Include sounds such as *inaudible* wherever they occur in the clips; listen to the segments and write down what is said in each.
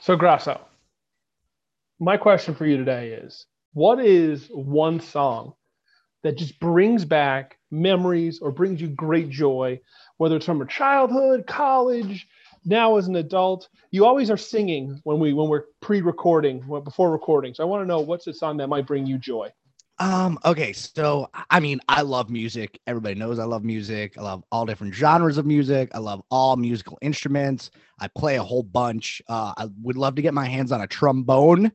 So, Grasso, my question for you today is what is one song that just brings back memories or brings you great joy, whether it's from your childhood, college, now as an adult? You always are singing when we when we're pre-recording, before recording. So I want to know what's a song that might bring you joy. Um, okay, so I mean, I love music. Everybody knows I love music. I love all different genres of music. I love all musical instruments. I play a whole bunch. Uh, I would love to get my hands on a trombone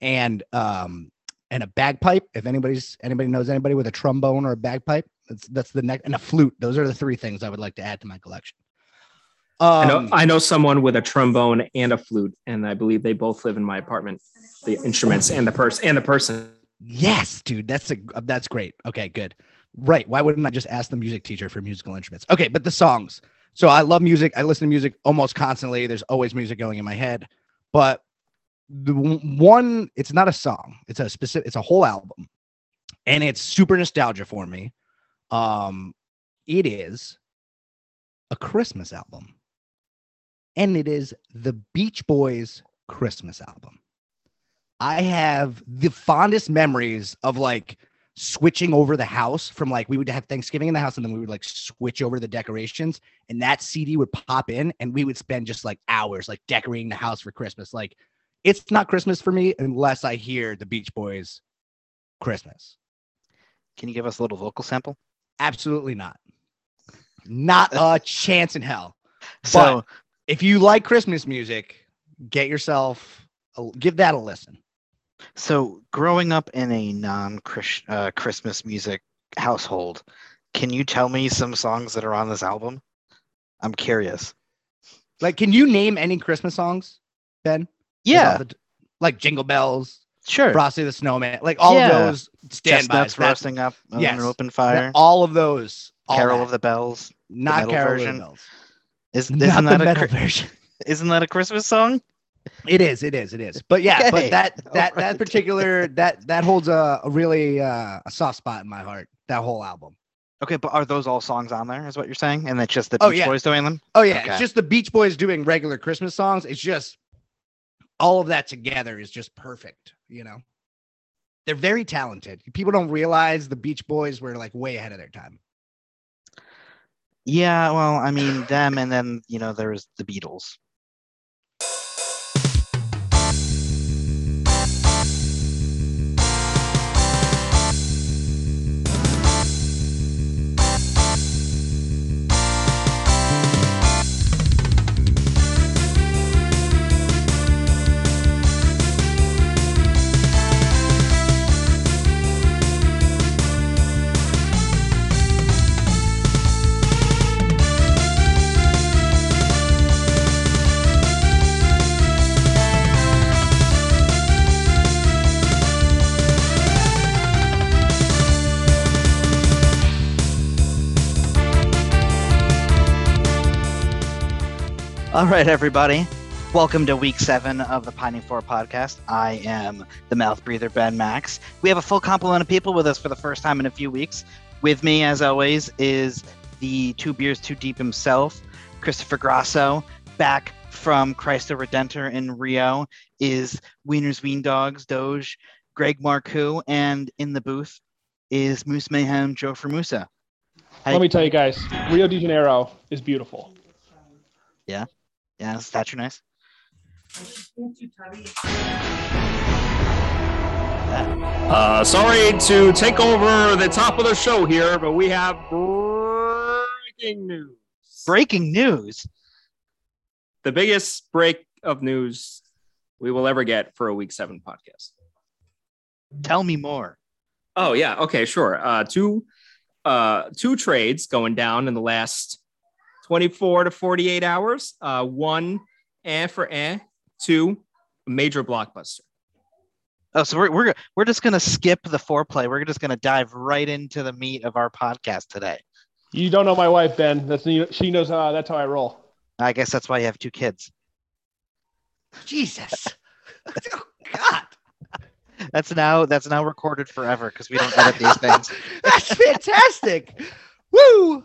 and um and a bagpipe. If anybody's anybody knows anybody with a trombone or a bagpipe, that's that's the next and a flute. Those are the three things I would like to add to my collection. Um, I know um, I know someone with a trombone and a flute, and I believe they both live in my apartment. The instruments and the person and the person. Yes, dude, that's a that's great. Okay, good. Right. Why wouldn't I just ask the music teacher for musical instruments? Okay, but the songs. So I love music. I listen to music almost constantly. There's always music going in my head. But the one, it's not a song. It's a specific. It's a whole album, and it's super nostalgia for me. Um, it is a Christmas album, and it is the Beach Boys Christmas album. I have the fondest memories of like switching over the house from like we would have Thanksgiving in the house and then we would like switch over the decorations and that CD would pop in and we would spend just like hours like decorating the house for Christmas. Like it's not Christmas for me unless I hear the Beach Boys Christmas. Can you give us a little vocal sample? Absolutely not. Not a *laughs* chance in hell. So but if you like Christmas music, get yourself a, give that a listen. So, growing up in a non uh, Christmas music household, can you tell me some songs that are on this album? I'm curious. Like, can you name any Christmas songs, Ben? Yeah. The, like Jingle Bells, sure. Frosty the Snowman, like all yeah. of those standbys. roasting up on yes. an open fire. All of those. All Carol that. of the Bells. Not the Carol version. of the Bells. Is, isn't that a metal version? Isn't that a Christmas song? It is, it is, it is. But yeah, okay. but *laughs* that that right. that particular that that holds a, a really uh, a soft spot in my heart. That whole album. Okay, but are those all songs on there? Is what you're saying? And that's just the oh, Beach oh, yeah. Boys doing them? Oh yeah, okay. it's just the Beach Boys doing regular Christmas songs. It's just all of that together is just perfect. You know, they're very talented. People don't realize the Beach Boys were like way ahead of their time. Yeah, well, I mean them, and then you know there's the Beatles. All right, everybody. Welcome to week seven of the Pining Four podcast. I am the mouth breather, Ben Max. We have a full complement of people with us for the first time in a few weeks. With me, as always, is the two beers too deep himself, Christopher Grasso, back from Christ the Redentor in Rio, is Wieners Wien Dogs, Doge, Greg Marcoux, and in the booth is Moose Mayhem, Joe Formusa. Let me tell you guys, Rio de Janeiro is beautiful. Yeah. Yeah, is that nice? Uh, sorry to take over the top of the show here, but we have breaking news. Breaking news. The biggest break of news we will ever get for a week seven podcast. Tell me more. Oh yeah, okay, sure. Uh, two, uh, two trades going down in the last 24 to 48 hours. Uh, one, eh for eh. Two, major blockbuster. Oh, so we're, we're, we're just going to skip the foreplay. We're just going to dive right into the meat of our podcast today. You don't know my wife, Ben. That's she knows how that's how I roll. I guess that's why you have two kids. Jesus. *laughs* oh, God. That's now that's now recorded forever because we don't edit these things. *laughs* that's fantastic. Woo!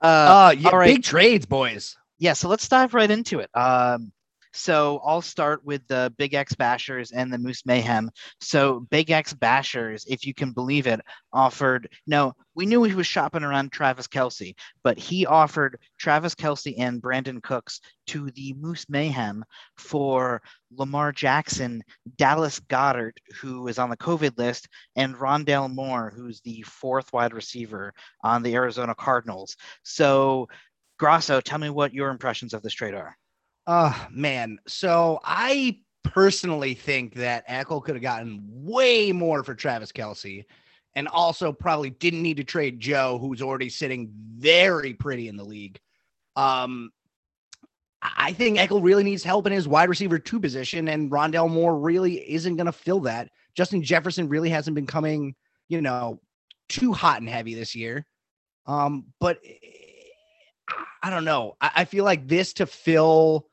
Uh, uh yeah, right. big trades, boys. Yeah, so let's dive right into it. Um, So I'll start with the Big X Bashers and the Moose Mayhem. So Big X Bashers, if you can believe it, offered no, we knew he was shopping around Travis Kelce, but he offered Travis Kelce and Brandin Cooks to the Moose Mayhem for Lamar Jackson, Dallas Goedert, who is on the COVID list, and Rondale Moore, who's the fourth wide receiver on the Arizona Cardinals. So Grasso, tell me what your impressions of this trade are. Oh man. So I personally think that Eckel could have gotten way more for Travis Kelce and also probably didn't need to trade Joe, who's already sitting very pretty in the league. Um, I think Eckel really needs help in his wide receiver two position, and Rondale Moore really isn't going to fill that. Justin Jefferson really hasn't been coming, you know, too hot and heavy this year. Um, but I don't know. I, I feel like this to fill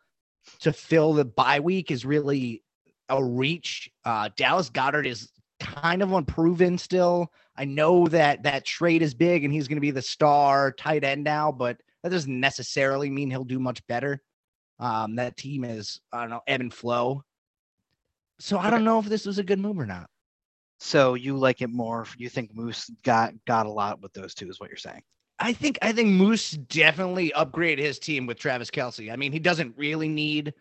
to fill the bye week is really a reach. Uh, Dallas Goedert is kind of unproven still. I know that that trade is big and he's going to be the star tight end now, but that doesn't necessarily mean he'll do much better. Um, that team is, I don't know, ebb and flow. So I don't know if this was a good move or not. So you like it more? You think Moose got got a lot with those two? Is what you're saying? I think I think Moose definitely upgraded his team with Travis Kelce. I mean, he doesn't really need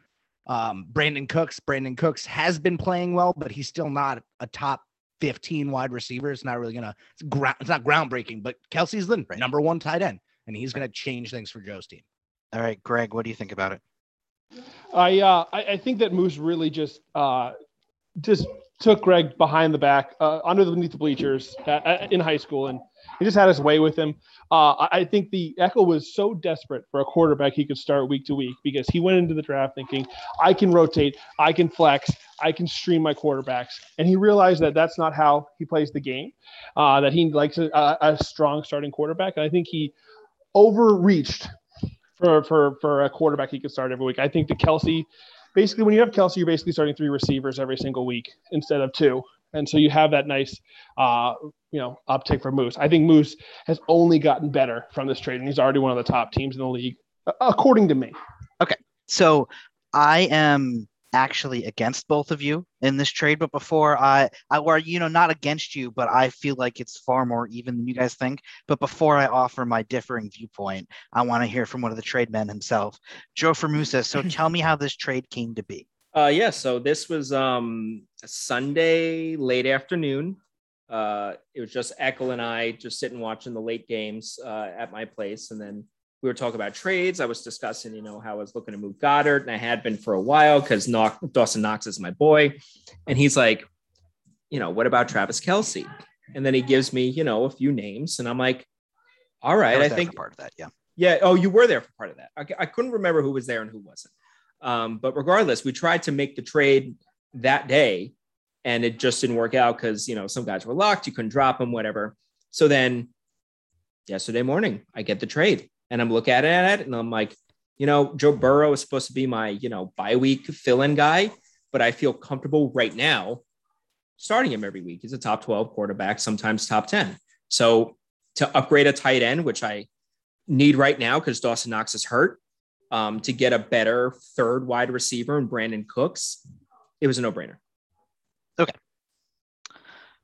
um, Brandin Cooks. Brandin Cooks has been playing well, but he's still not a top 15 wide receiver. It's not really gonna it's, ground, it's not groundbreaking, but Kelce's the right. number one tight end, and he's gonna change things for Joe's team. All right, Greg, what do you think about it? I uh, I, I think that Moose really just uh, just took Greg behind the back, uh, under the beneath the bleachers in high school, and he just had his way with him. Uh, I think the Echo was so desperate for a quarterback he could start week to week because he went into the draft thinking, I can rotate, I can flex, I can stream my quarterbacks. And he realized that that's not how he plays the game, uh, that he likes a, a, strong starting quarterback. And I think he overreached for, for, for a quarterback he could start every week. I think the Kelce basically, when you have Kelce, you're basically starting three receivers every single week instead of two and so you have that nice, uh, you know, uptick for Moose. I think Moose has only gotten better from this trade, and he's already one of the top teams in the league, according to me. Okay, so I am actually against both of you in this trade, but before I, I were you know not against you, but I feel like it's far more even than you guys think. But before I offer my differing viewpoint, I want to hear from one of the trade men himself, Joe Formusa. So *laughs* tell me how this trade came to be. Uh, yeah, so this was um, Sunday late afternoon. Uh, it was just Eckel and I just sitting watching the late games uh, at my place, and then we were talking about trades. I was discussing, you know, how I was looking to move Goedert, and I had been for a while because Dawson Knox is my boy, and he's like, you know, what about Travis Kelce? And then he gives me, you know, a few names, and I'm like, all right, I, I think part of that, yeah, yeah. Oh, you were there for part of that. I, I couldn't remember who was there and who wasn't. Um, but regardless, we tried to make the trade that day and it just didn't work out because, you know, some guys were locked, you couldn't drop them, whatever. So then yesterday morning, I get the trade and I'm looking at it and I'm like, you know, Joe Burrow is supposed to be my, you know, bye week fill in guy, but I feel comfortable right now starting him every week. He's a top 12 quarterback, sometimes top 10. So to upgrade a tight end, which I need right now because Dawson Knox is hurt, um, to get a better third wide receiver in brandin Cooks, it was a no brainer. Okay.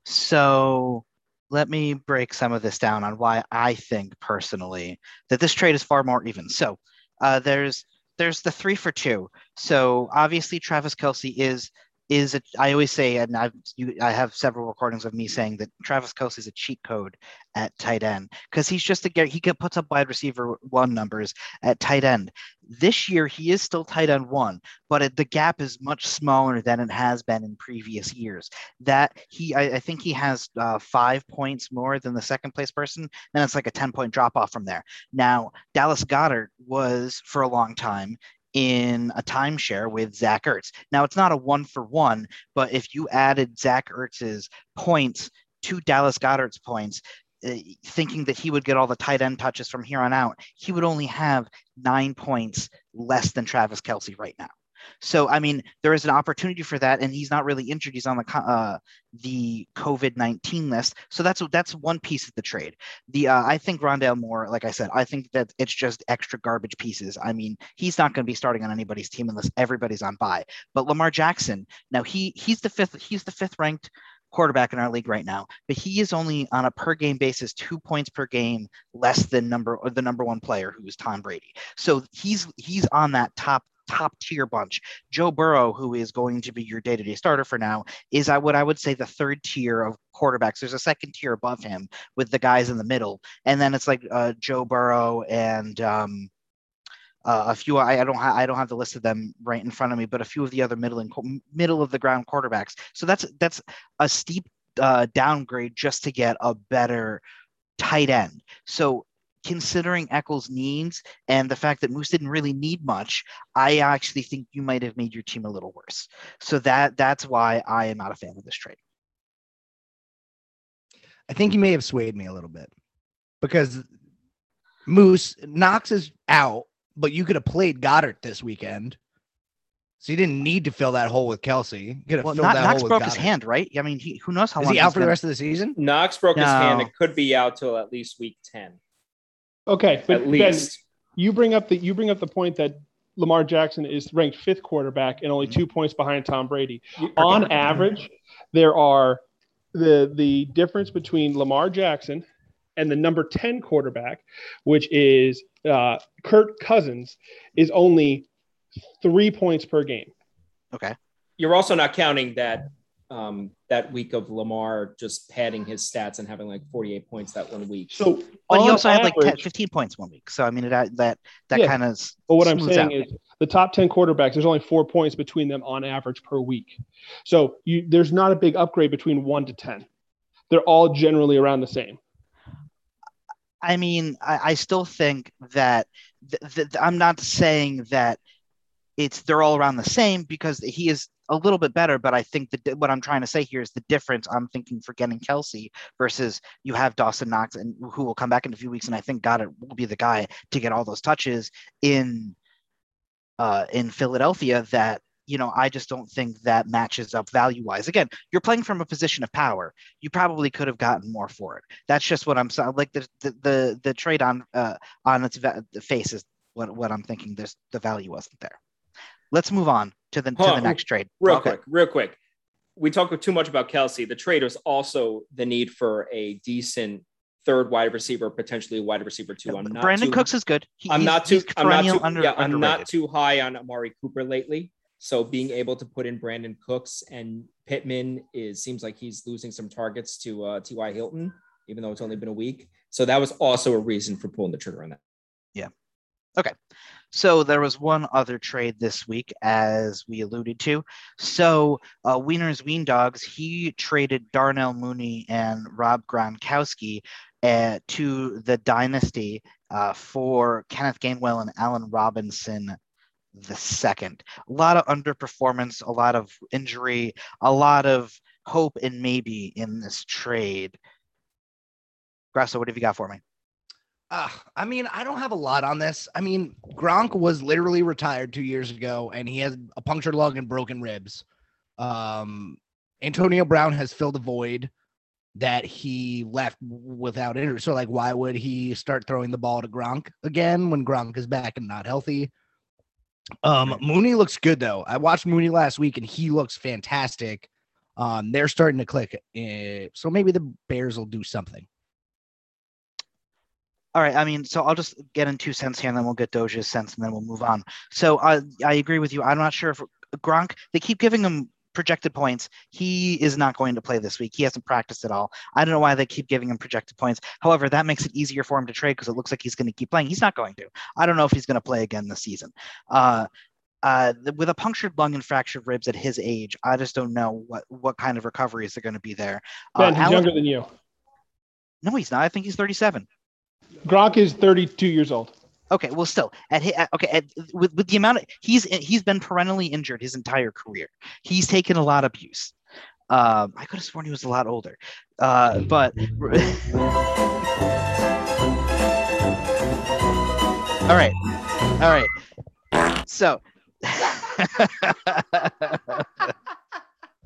So let me break some of this down on why I think personally that this trade is far more even. So uh, there's there's the three for two. So obviously Travis Kelce is is a, I always say, and I've you, I have several recordings of me saying that Travis Kelce is a cheat code at tight end because he's just a he puts up wide receiver one numbers at tight end. This year he is still tight end one, but it, the gap is much smaller than it has been in previous years. That he I, I think he has uh, five points more than the second place person, and it's like a ten point drop off from there. Now Dallas Goedert was for a long time in a timeshare with Zach Ertz. Now it's not a one for one, but if you added Zach Ertz's points to Dallas Goedert's points, uh, thinking that he would get all the tight end touches from here on out, he would only have nine points less than Travis Kelce right now. So I mean, there is an opportunity for that, and he's not really injured. He's on the uh, the COVID nineteen list, so that's that's one piece of the trade. The uh, I think Rondale Moore, like I said, I think that it's just extra garbage pieces. I mean, he's not going to be starting on anybody's team unless everybody's on bye. But Lamar Jackson, now he he's the fifth he's the fifth ranked quarterback in our league right now, but he is only on a per game basis two points per game less than number the number one player who is Tom Brady. So he's he's on that top top tier bunch. Joe Burrow, who is going to be your day to day starter for now, is I what I would say the third tier of quarterbacks. There's a second tier above him with the guys in the middle, and then it's like uh, Joe Burrow and um, uh, a few I, I don't ha- I don't have the list of them right in front of me, but a few of the other middle and middle of the ground quarterbacks. So that's that's a steep uh, downgrade just to get a better tight end. So considering Eccles' needs and the fact that Moose didn't really need much, I actually think you might have made your team a little worse. So that that's why I am not a fan of this trade. I think you may have swayed me a little bit because Moose Knox is out but you could have played Goedert this weekend. So you didn't need to fill that hole with Kelce. You well, not, Knox broke his hand, right? I mean, he, who knows how Is long he out for gonna... the rest of the season? Knox broke no. his hand. It could be out till at least week ten. Okay, but at least ben, you bring up the you bring up the point that Lamar Jackson is ranked fifth quarterback and only two points behind Tom Brady. On average, there are the the difference between Lamar Jackson and the number 10 quarterback, which is uh, Kirk Cousins, is only three points per game. Okay. You're also not counting that um, that week of Lamar just padding his stats and having like 48 points that one week. So, but he also average, had like 10, 15 points one week. So I mean, that that that yeah, kind of. But what I'm saying out. is, the top 10 quarterbacks, there's only four points between them on average per week. So you, there's not a big upgrade between one to 10. They're all generally around the same. I mean, I, I still think that th- th- I'm not saying that it's they're all around the same because he is a little bit better, but I think that what I'm trying to say here is the difference I'm thinking for getting Kelce versus you have Dawson Knox and who will come back in a few weeks, and I think Goedert will be the guy to get all those touches in uh, in Philadelphia that you know, I just don't think that matches up value wise. Again, you're playing from a position of power. You probably could have gotten more for it. That's just what I'm saying. Like the the the, the trade on uh, on its va- face is what what I'm thinking. There's the value wasn't there. Let's move on to the to the next trade. Real okay. quick, real quick. We talked too much about Kelce. The trade was also the need for a decent third wide receiver, potentially wide receiver two. I'm not Brandin too, Cooks is good. He, I'm not too. I'm not too. Under, yeah, I'm not too high on Amari Cooper lately. So being able to put in Brandin Cooks and Pittman is seems like he's losing some targets to uh, T.Y. Hilton, even though it's only been a week. So that was also a reason for pulling the trigger on that. Yeah. Okay. So there was one other trade this week, as we alluded to. So uh, Wiener's Wien Dogs, he traded Darnell Mooney and Rob Gronkowski uh, to the Dynasty uh, for Kenneth Gainwell and Allen Robinson the second. A lot of underperformance, a lot of injury, a lot of hope and maybe in this trade. Grasso, what have you got for me? Uh, I mean, I don't have a lot on this. I mean, Gronk was literally retired two years ago, and he has a punctured lung and broken ribs. Um, Antonio Brown has filled a void that he left without injury. So, like, why would he start throwing the ball to Gronk again when Gronk is back and not healthy? Um, Mooney looks good though. I watched Mooney last week and he looks fantastic. Um, they're starting to click. Uh, so maybe the Bears will do something. All right. I mean, so I'll just get in two cents here and then we'll get Doja's sense and then we'll move on. So I, I agree with you. I'm not sure if Gronk, they keep giving him projected points. He is not going to play this week. He hasn't practiced at all. I don't know why they keep giving him projected points. However, that makes it easier for him to trade because it looks like he's going to keep playing. He's not going to. I don't know if he's going to play again this season. Uh, uh, with a punctured lung and fractured ribs at his age, I just don't know what what kind of recoveries are going to be there. Ben, uh, he's Allen, younger than you. No, he's not. I think he's 37. Gronk is 32 years old. Okay, well, still at, at okay at, with with the amount of he's he's been perennially injured his entire career. He's taken a lot of abuse. Um, I could have sworn he was a lot older, uh, but. *laughs* all right, all right. So, *laughs*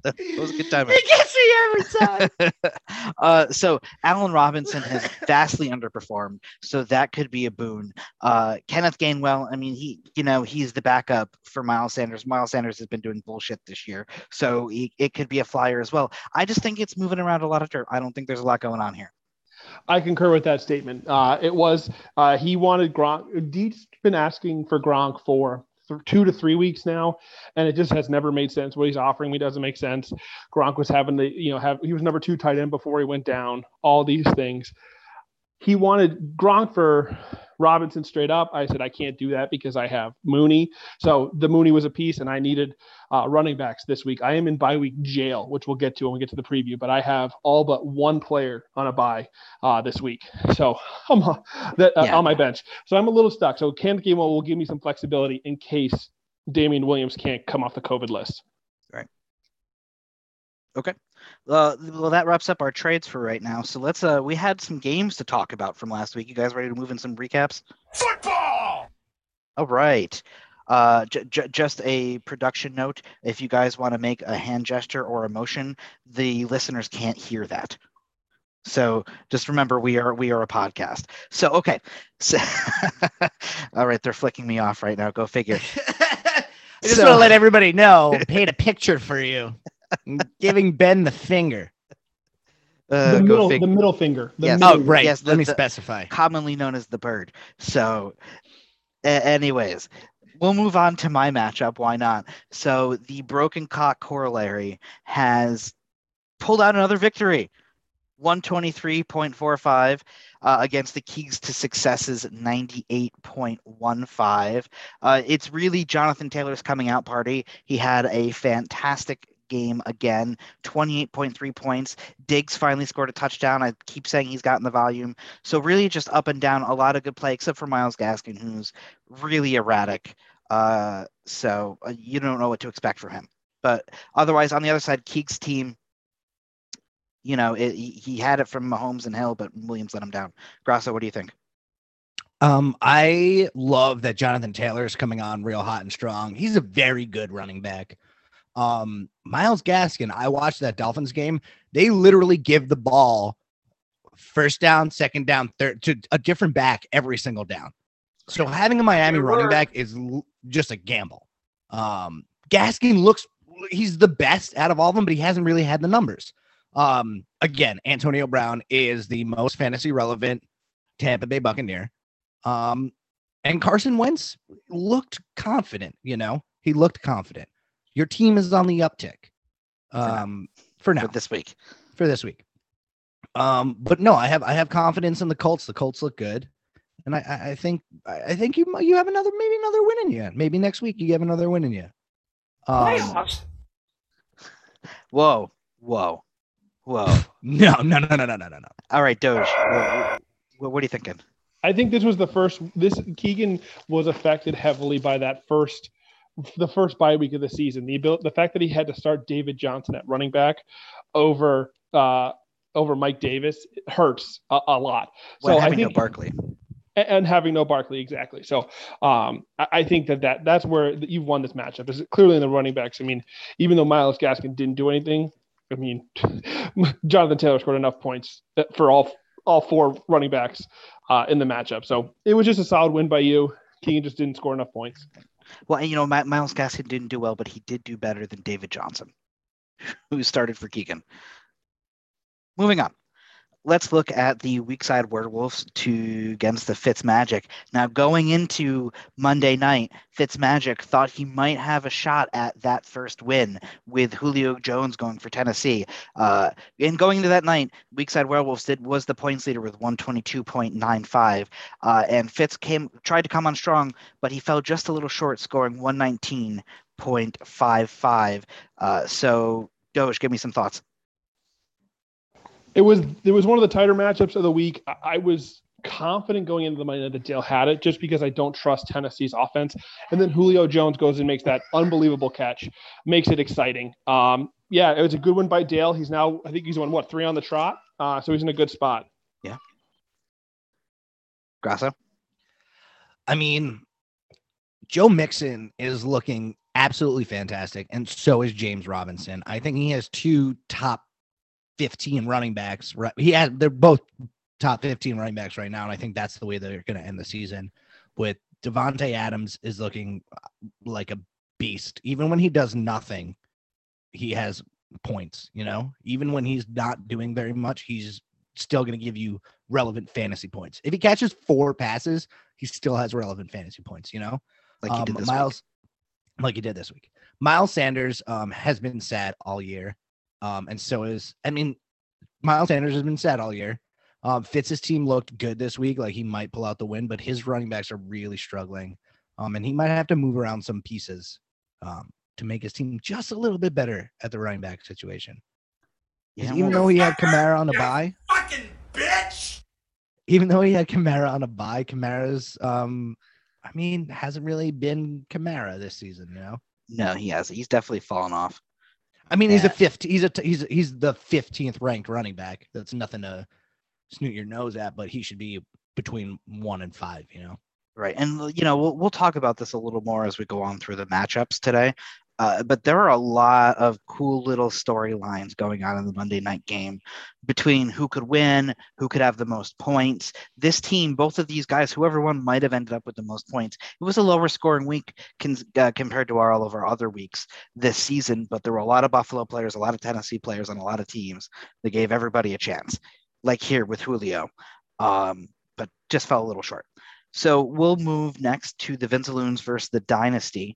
that was a good time. He gets me every time. *laughs* uh, so Allen Robinson has vastly underperformed, so that could be a boon. Uh, Kenneth Gainwell, I mean, he, you know, he's the backup for Miles Sanders. Miles Sanders has been doing bullshit this year, so he, it could be a flyer as well. I just think it's moving around a lot of dirt. I don't think there's a lot going on here. I concur with that statement. Uh, it was uh, he wanted Gronk. Deet's been asking for Gronk for th- two to three weeks now, and it just has never made sense. What he's offering me doesn't make sense. Gronk was having the you know have he was number two tight end before he went down. All these things. He wanted Gronk for Robinson straight up. I said I can't do that because I have Mooney. So the Mooney was a piece, and I needed uh, running backs this week. I am in bye week jail, which we'll get to when we get to the preview. But I have all but one player on a bye uh, this week, so *laughs* I'm uh, that, uh, Yeah. on my bench. So I'm a little stuck. So Kenneth Gainwell will give me some flexibility in case Damien Williams can't come off the COVID list. Uh, well, that wraps up our trades for right now. So let's. Uh, we had some games to talk about from last week. You guys ready to move in some recaps? Football! All right. Uh, j- j- just a production note: if you guys want to make a hand gesture or a motion, the listeners can't hear that. So just remember, we are we are a podcast. So okay. So, *laughs* all right, they're flicking me off right now. Go figure. *laughs* I just So- want to let everybody know, *laughs* paint a picture for you. I'm giving Ben the finger. Uh, the go middle, fig- the middle finger. The Yes. middle Oh, right. Yes, Let the- me specify. commonly known as the bird. So, a- anyways, we'll move on to my matchup. Why not? So, the broken cock corollary has pulled out another victory 123.45 uh, against the Keys to Successes 98.15. Uh, it's really Jonathan Taylor's coming out party. He had a fantastic game again. 28.3 points. Diggs finally scored a touchdown. I keep saying he's gotten the volume. So really just up and down a lot of good play except for myles gaskin who's really erratic. Uh, so uh, you don't know what to expect from him. But otherwise on the other side keek's team you know it, he had it from mahomes and hill but williams let him down. Grasso what do you think? Um, I love that Jonathan Taylor is coming on real hot and strong. He's a very good running back. Um, Myles Gaskin, I watched that Dolphins game. They literally give the ball first down, second down, third to a different back every single down. So having a Miami running back is l- just a gamble. Um, Gaskin looks he's the best out of all of them, but he hasn't really had the numbers. Um, again, Antonio Brown is the most fantasy relevant Tampa Bay Buccaneer. Um, and Carson Wentz looked confident, you know, he looked confident. Your team is on the uptick. Um, for now, for this week for this week. Um, but no, I have I have confidence in the Colts. The Colts look good, and I I, I think I I think you you have another maybe another win in you. Maybe next week you have another win in you. Um, Playoffs? *laughs* whoa whoa whoa *laughs* no, no, no, no, no, no, no, no. all right doge what, what, what are you thinking I think this was the first. This Keegan was affected heavily by that first, the first bye week of the season. The ability, the fact that he had to start David Johnson at running back over uh, over Mike Davis hurts a, a lot. well, so I think no barkley and, and having no Barkley exactly. So um, I, I think that, that that's where you've won this matchup. Is clearly in the running backs. I mean, even though Myles Gaskin didn't do anything, I mean, *laughs* Jonathan Taylor scored enough points for all all four running backs uh, in the matchup. So it was just a solid win by you. Keegan just didn't score enough points. Well, and, you know, Mi- Myles Gaskin didn't do well, but he did do better than David Johnson, *laughs* who started for Keegan. Moving on. Let's look at the weak side werewolves to against the Fitz Magic. Now, going into Monday night, Fitz Magic thought he might have a shot at that first win with Julio Jones going for Tennessee. Uh, and going into that night, weak side werewolves did was the points leader with 122.95. Uh, and Fitz came tried to come on strong, but he fell just a little short, scoring 119.55. Uh, so, Doge, give me some thoughts. It was it was one of the tighter matchups of the week. I, was confident going into the Monday night that Dale had it just because I don't trust Tennessee's offense. And then Julio Jones goes and makes that unbelievable catch, makes it exciting. Um, yeah, it was a good one by Dale. He's now I think he's won what three on the trot, uh, so he's in a good spot. Yeah. Grasso? I mean, Joe Mixon is looking absolutely fantastic, and so is James Robinson. I think he has two top 15 running backs. Right, he has they're both top 15 running backs right now, and I think that's the way they're going to end the season. With Davante Adams is looking uh, like a beast, even when he does nothing, he has points. You know, even when he's not doing very much, he's still going to give you relevant fantasy points. If he catches four passes, he still has relevant fantasy points. You know, like he um, did this Miles, like he did this week. Miles Sanders um, has been sad all year, um, and so is I mean, Miles Sanders has been sad all year. Um, Fitz's team looked good this week, like he might pull out the win, but his running backs are really struggling, um, and he might have to move around some pieces um, to make his team just a little bit better at the running back situation. Yeah, even though he had Kamara on a bye, Fucking bitch! even though he had Kamara on a bye, Kamara's, um, I mean, hasn't really been Kamara this season, you know. No, he has. He's definitely fallen off. I mean, he's a Yeah. fifth. He's a he's he's the fifteenth ranked running back. That's nothing to snoot your nose at, but he should be between one and five. You know. Right. And you know, we'll we'll talk about this a little more as we go on through the matchups today. Uh, but there are a lot of cool little storylines going on in the Monday night game between who could win, who could have the most points. This team, both of these guys, whoever won, might have ended up with the most points. It was a lower scoring week cons- uh, compared to our, all of our other weeks this season, but there were a lot of Buffalo players, a lot of Tennessee players and a lot of teams that gave everybody a chance, like here with Julio, um, but just fell a little short. So we'll move next to the Vinzaloons versus the Dynasty.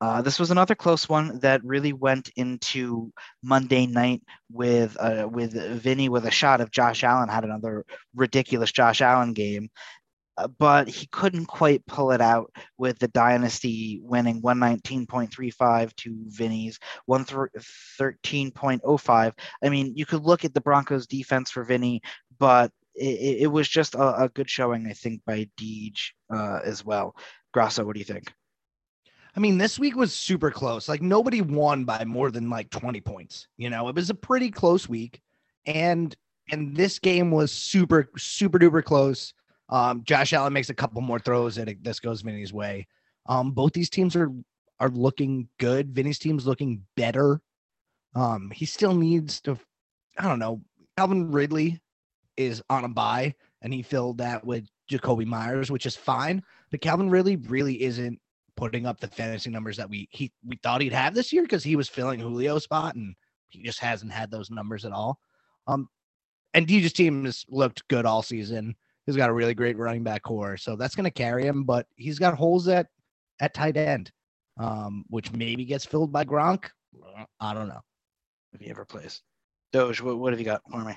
Uh, this was another close one that really went into Monday night with uh, with Vinny with a shot of Josh Allen had another ridiculous Josh Allen game, uh, but he couldn't quite pull it out with the Dynasty winning 119.35 to Vinny's 113.05. I mean, you could look at the Broncos defense for Vinny, but it, it was just a, a, good showing, I think, by Deej uh, as well. Grasso, what do you think? I mean, this week was super close. Like nobody won by more than like 20 points. You know, it was a pretty close week. And and this game was super, super duper close. Um, Josh Allen makes a couple more throws and it, this goes Vinny's way. Um, both these teams are are looking good. Vinny's team's looking better. Um, he still needs to, I don't know. Calvin Ridley is on a bye, and he filled that with Jakobi Meyers, which is fine. But Calvin Ridley really isn't putting up the fantasy numbers that we he we thought he'd have this year because he was filling Julio's spot, and he just hasn't had those numbers at all. Um, and DJ's team has looked good all season. He's got a really great running back core, so that's going to carry him. But he's got holes at at tight end, um, which maybe gets filled by Gronk. I don't know if he ever plays. Doge, what, what have you got for me?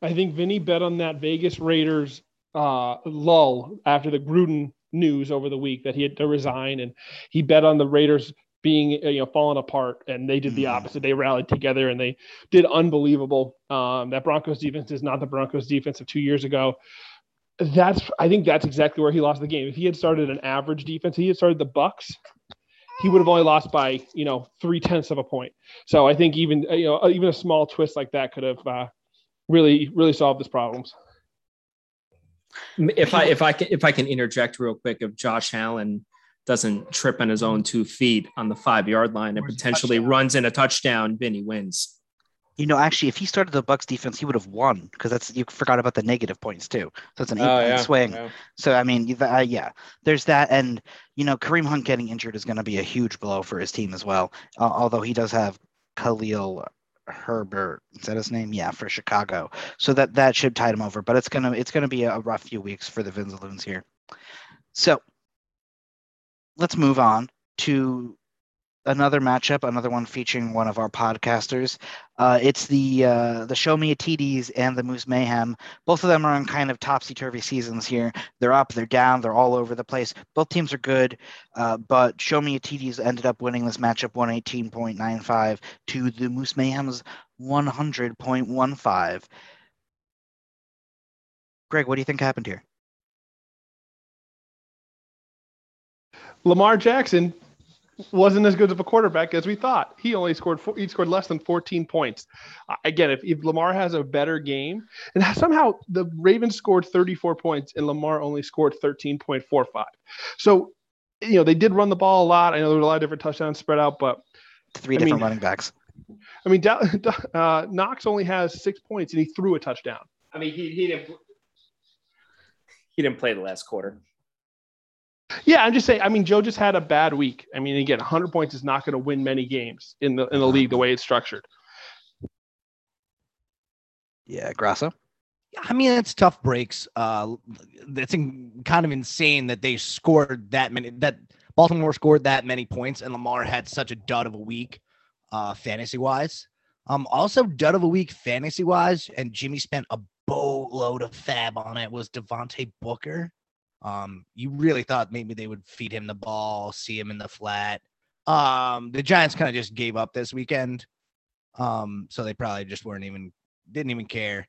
I think Vinny bet on that Vegas Raiders uh, lull after the Gruden news over the week that he had to resign, and he bet on the Raiders being you know falling apart, and they did the opposite. They rallied together and they did unbelievable. Um, that Broncos defense is not the Broncos defense of two years ago. That's I think that's exactly where he lost the game. If he had started an average defense, he had started the Bucks. He would have only lost by you know three tenths of a point. So I think even you know even a small twist like that could have uh, really really solved this problems. If I if I can if I can interject real quick, if Josh Allen doesn't trip on his own two feet on the five yard line and potentially runs in a touchdown, Vinny wins. You know, actually, if he started the Bucks defense, he would have won because that's you forgot about the negative points too. So it's an eight Oh, point yeah, swing. yeah. So I mean, uh, yeah, there's that, and you know, Kareem Hunt getting injured is going to be a huge blow for his team as well. Uh, although he does have Khalil Herbert, is that his name? Yeah, for Chicago. So that that should tide him over. But it's gonna it's gonna be a rough few weeks for the Vinzaloons here. So let's move on to another matchup, another one featuring one of our podcasters. Uh, it's the uh, the Show Me a TDs and the Moose Mayhem. Both of them are on kind of topsy turvy seasons here. They're up, they're down, they're all over the place. Both teams are good, uh, but Show Me a TDs ended up winning this matchup 118.95 to the Moose Mayhem's 100.15. Greg, what do you think happened here? Lamar Jackson wasn't as good of a quarterback as we thought. He only scored four, he scored less than 14 points. Uh, again, if, if Lamar has a better game, and somehow the Ravens scored 34 points and Lamar only scored 13.45. So you know, they did run the ball a lot. I know there were a lot of different touchdowns spread out, but Three I different mean- running backs. I mean, Da- *laughs* Da- uh, Knox only has six points and he threw a touchdown. I mean, he, he didn't he didn't play the last quarter. Yeah, I'm just saying. I mean, Joe just had a bad week. I mean, again, 100 points is not going to win many games in the in the league the way it's structured. Yeah, Grasso. I mean, it's tough breaks. Uh, it's in, kind of insane that they scored that many. That Baltimore scored that many points, and Lamar had such a dud of a week, uh, fantasy wise. Um, also dud of a week fantasy wise, and Jimmy spent a boatload of FAAB on it. Was Devontae Booker? Um, you really thought maybe they would feed him the ball, see him in the flat. Um, the Giants kind of just gave up this weekend. Um, so they probably just weren't even didn't even care.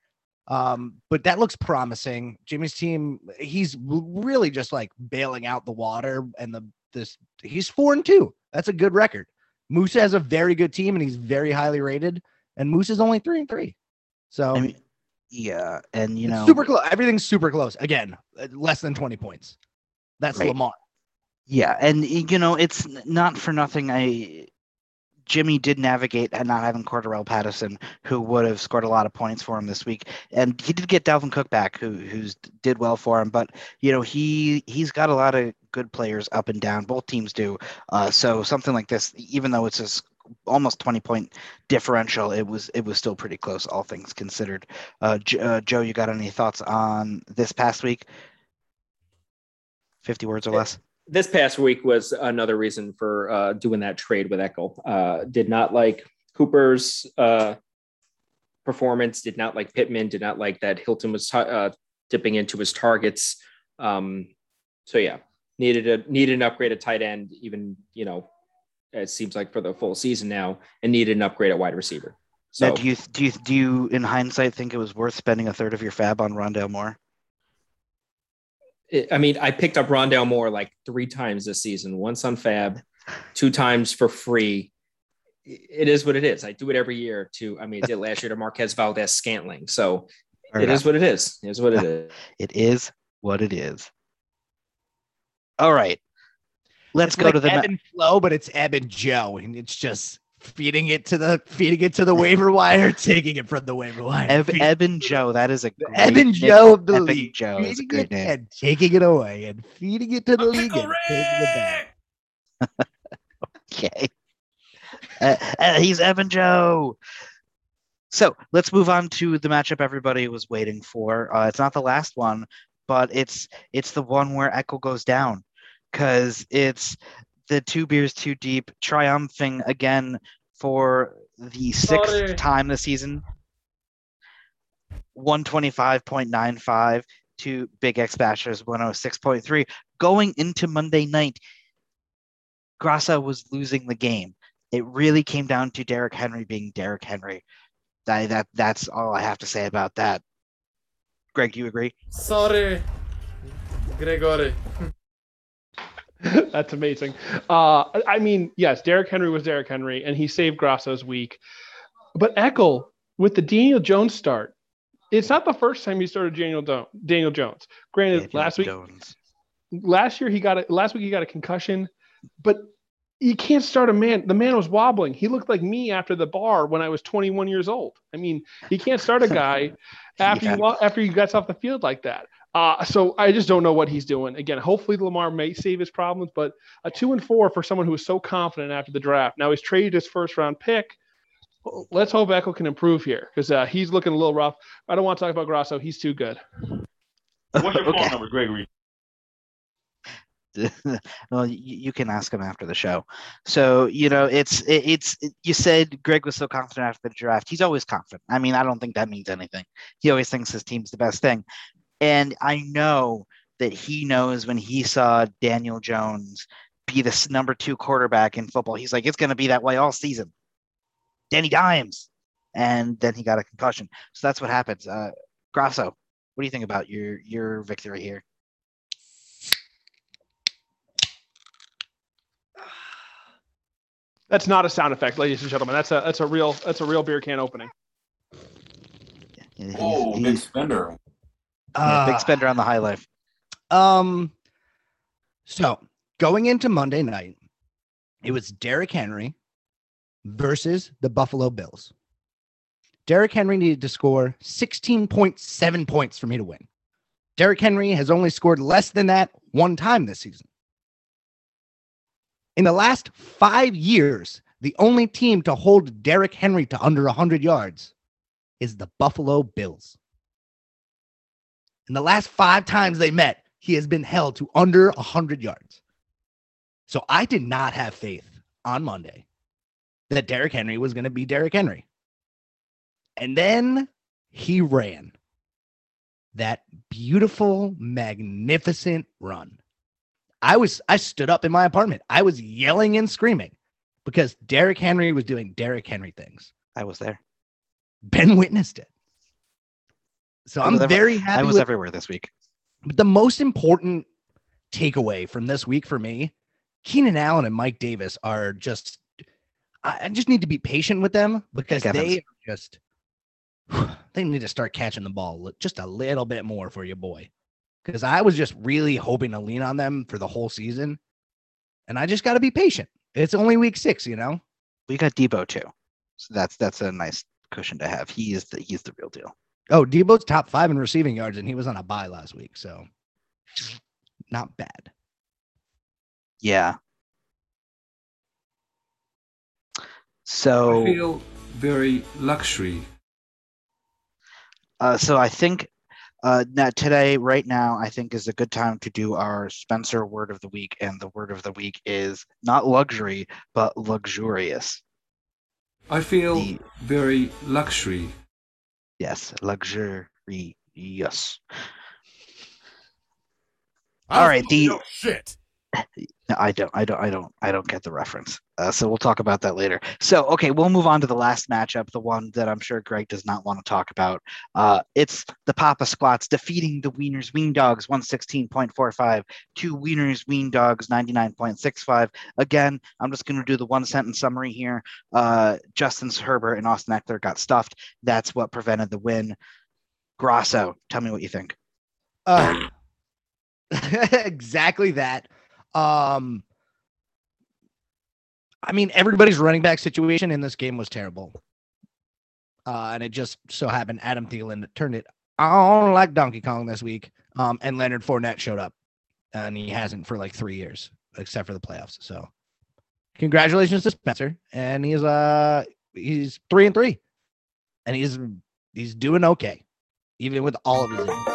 Um, but that looks promising. Jimmy's team, he's really just like bailing out the water and the this he's four and two. That's a good record. Moose has a very good team and he's very highly rated, and Moose is only three and three. So I mean, yeah, and you it's know, super close. Everything's super close. Again, uh, less than 20 points. That's Right. Lamar. Yeah, and you know, it's not for nothing. I Jimmy did navigate and not having Cordarrelle Patterson, who would have scored a lot of points for him this week, and he did get Dalvin Cook back, who who's did well for him. But you know, he he's got a lot of good players up and down. Both teams do. Uh, so something like this, even though it's a almost 20 point differential, it was it was still pretty close, all things considered. Uh, J- uh, Joe, you got any thoughts on this past week? 50 words or less. This past week was another reason for uh, doing that trade with Echo. Uh, did not like Cooper's uh, performance. Did not like Pittman. Did not like that Hilton was t- uh, dipping into his targets. Um, so yeah, needed a needed an upgrade at tight end. Even you know, it seems like for the full season now, and needed an upgrade at wide receiver. So Now, do you do you do you in hindsight think it was worth spending a third of your FAAB on Rondale Moore? it- I mean, I picked up Rondale Moore like three times this season. Once on FAAB, two times for free. It is what it is. I do it every year. To I mean, I did last year to Marquez Valdes Scantling. So Fair it enough. is what it is. It is what it is. It is what it is. All right, let's go like to the. ebb ma- and flow, but it's ebb and Joe, and it's just feeding it to the feeding it to the waiver *laughs* wire, taking it from the waiver wire. Eb, feed- Eb and Joe, that is a great Ebb and. Joe of the Eb and league. Joe is a feeding great it name. and taking it away and feeding it to the league and taking it back. *laughs* Okay. Uh, uh, he's Evan Joe. So let's move on to the matchup everybody was waiting for. Uh, it's not the last one, but it's it's the one where Echo goes down because it's the two beers too deep triumphing again for the sixth Sorry. time this season. 125.95 to Big X Bashers 106.3. Going into Monday night, Grassa was losing the game. It really came down to Derrick Henry being Derrick Henry. That, that that's all I have to say about that. Greg, do you agree? Sorry, Gregory. *laughs* *laughs* That's amazing. Uh, I mean, yes, Derrick Henry was Derrick Henry, and he saved Grasso's week. But Eckel, with the Daniel Jones start, it's not the first time he started Daniel, Do- Daniel Jones. Granted, Daniel last week, Jones. last year he got a, last week he got a concussion, but you can't start a man. The man was wobbling. He looked like me after the bar when I was 21 years old. I mean, you can't start a guy after Yeah. you after you gets off the field like that. Uh, so I just don't know what he's doing. Again, hopefully Lamar may save his problems, but a two and four for someone who was so confident after the draft. Now he's traded his first round pick. Let's hope Echo can improve here because uh, he's looking a little rough. I don't want to talk about Grasso. He's too good. What's your *laughs* Okay. phone number, Gregory? *laughs* well, you, you can ask him after the show. So you know, it's it, it's you said Greg was so confident after the draft. He's always confident. I mean, I don't think that means anything. He always thinks his team's the best thing, and I know that he knows when he saw Daniel Jones be the number two quarterback in football. He's like, it's going to be that way all season. Danny Dimes, and then he got a concussion. So that's what happens. Uh, Grasso, what do you think about your your victory here? That's not a sound effect, ladies and gentlemen. That's a that's a real that's a real beer can opening. He's- Oh, big he's- Yeah, big Uh, spender on the high life. Um, so going into Monday night, it was Derrick Henry versus the Buffalo Bills. Derrick Henry needed to score 16.7 points for me to win. Derrick Henry has only scored less than that one time this season. In the last five years, the only team to hold Derrick Henry to under 100 yards is the Buffalo Bills. In the last five times they met, he has been held to under 100 yards. So I did not have faith on Monday that Derrick Henry was going to be Derrick Henry. And then he ran that beautiful, magnificent run. I was I stood up in my apartment. I was yelling and screaming because Derrick Henry was doing Derrick Henry things. I was there. Ben witnessed it. So I'm ever- very happy. I was with- everywhere this week. But the most important takeaway from this week for me, Keenan Allen and Mike Davis are just. I I just need to be patient with them because they are just. *sighs* They need to start catching the ball just a little bit more for your boy. Because I was just really hoping to lean on them for the whole season. And I just got to be patient. It's only week six, you know? We got Debo too, so that's that's a nice cushion to have. He is the he's the real deal. Oh, Debo's top five in receiving yards, and he was on a bye last week. So not bad. Yeah. So I feel very luxury. Uh, so I think uh, now today, right now, I think is a good time to do our Spencer word of the week, and the word of the week is not luxury, but luxurious. I feel The- very luxury. Yes, luxurious. All right, the shit. I don't, I don't, I don't, I don't get the reference. Uh, so we'll talk about that later. So, okay, we'll move on to the last matchup, the one that I'm sure Greg does not want to talk about. Uh, it's the Papa Squats defeating the Wieners Ween Dogs 116.45 to Wieners Ween Dogs 99.65. Again, I'm just going to do the one sentence summary here. Uh, Justin Herbert and Austin Ekeler got stuffed. That's what prevented the win. Grasso, tell me what you think. Uh, *laughs* exactly that. Um, I mean, everybody's running back situation in this game was terrible. Uh, and it just so happened Adam Thielen turned it on like Donkey Kong this week. Um, and Leonard Fournette showed up, and he hasn't for like three years, except for the playoffs. So, congratulations to Spencer, and he's uh he's three and three, and he's he's doing okay, even with all of his. injuries.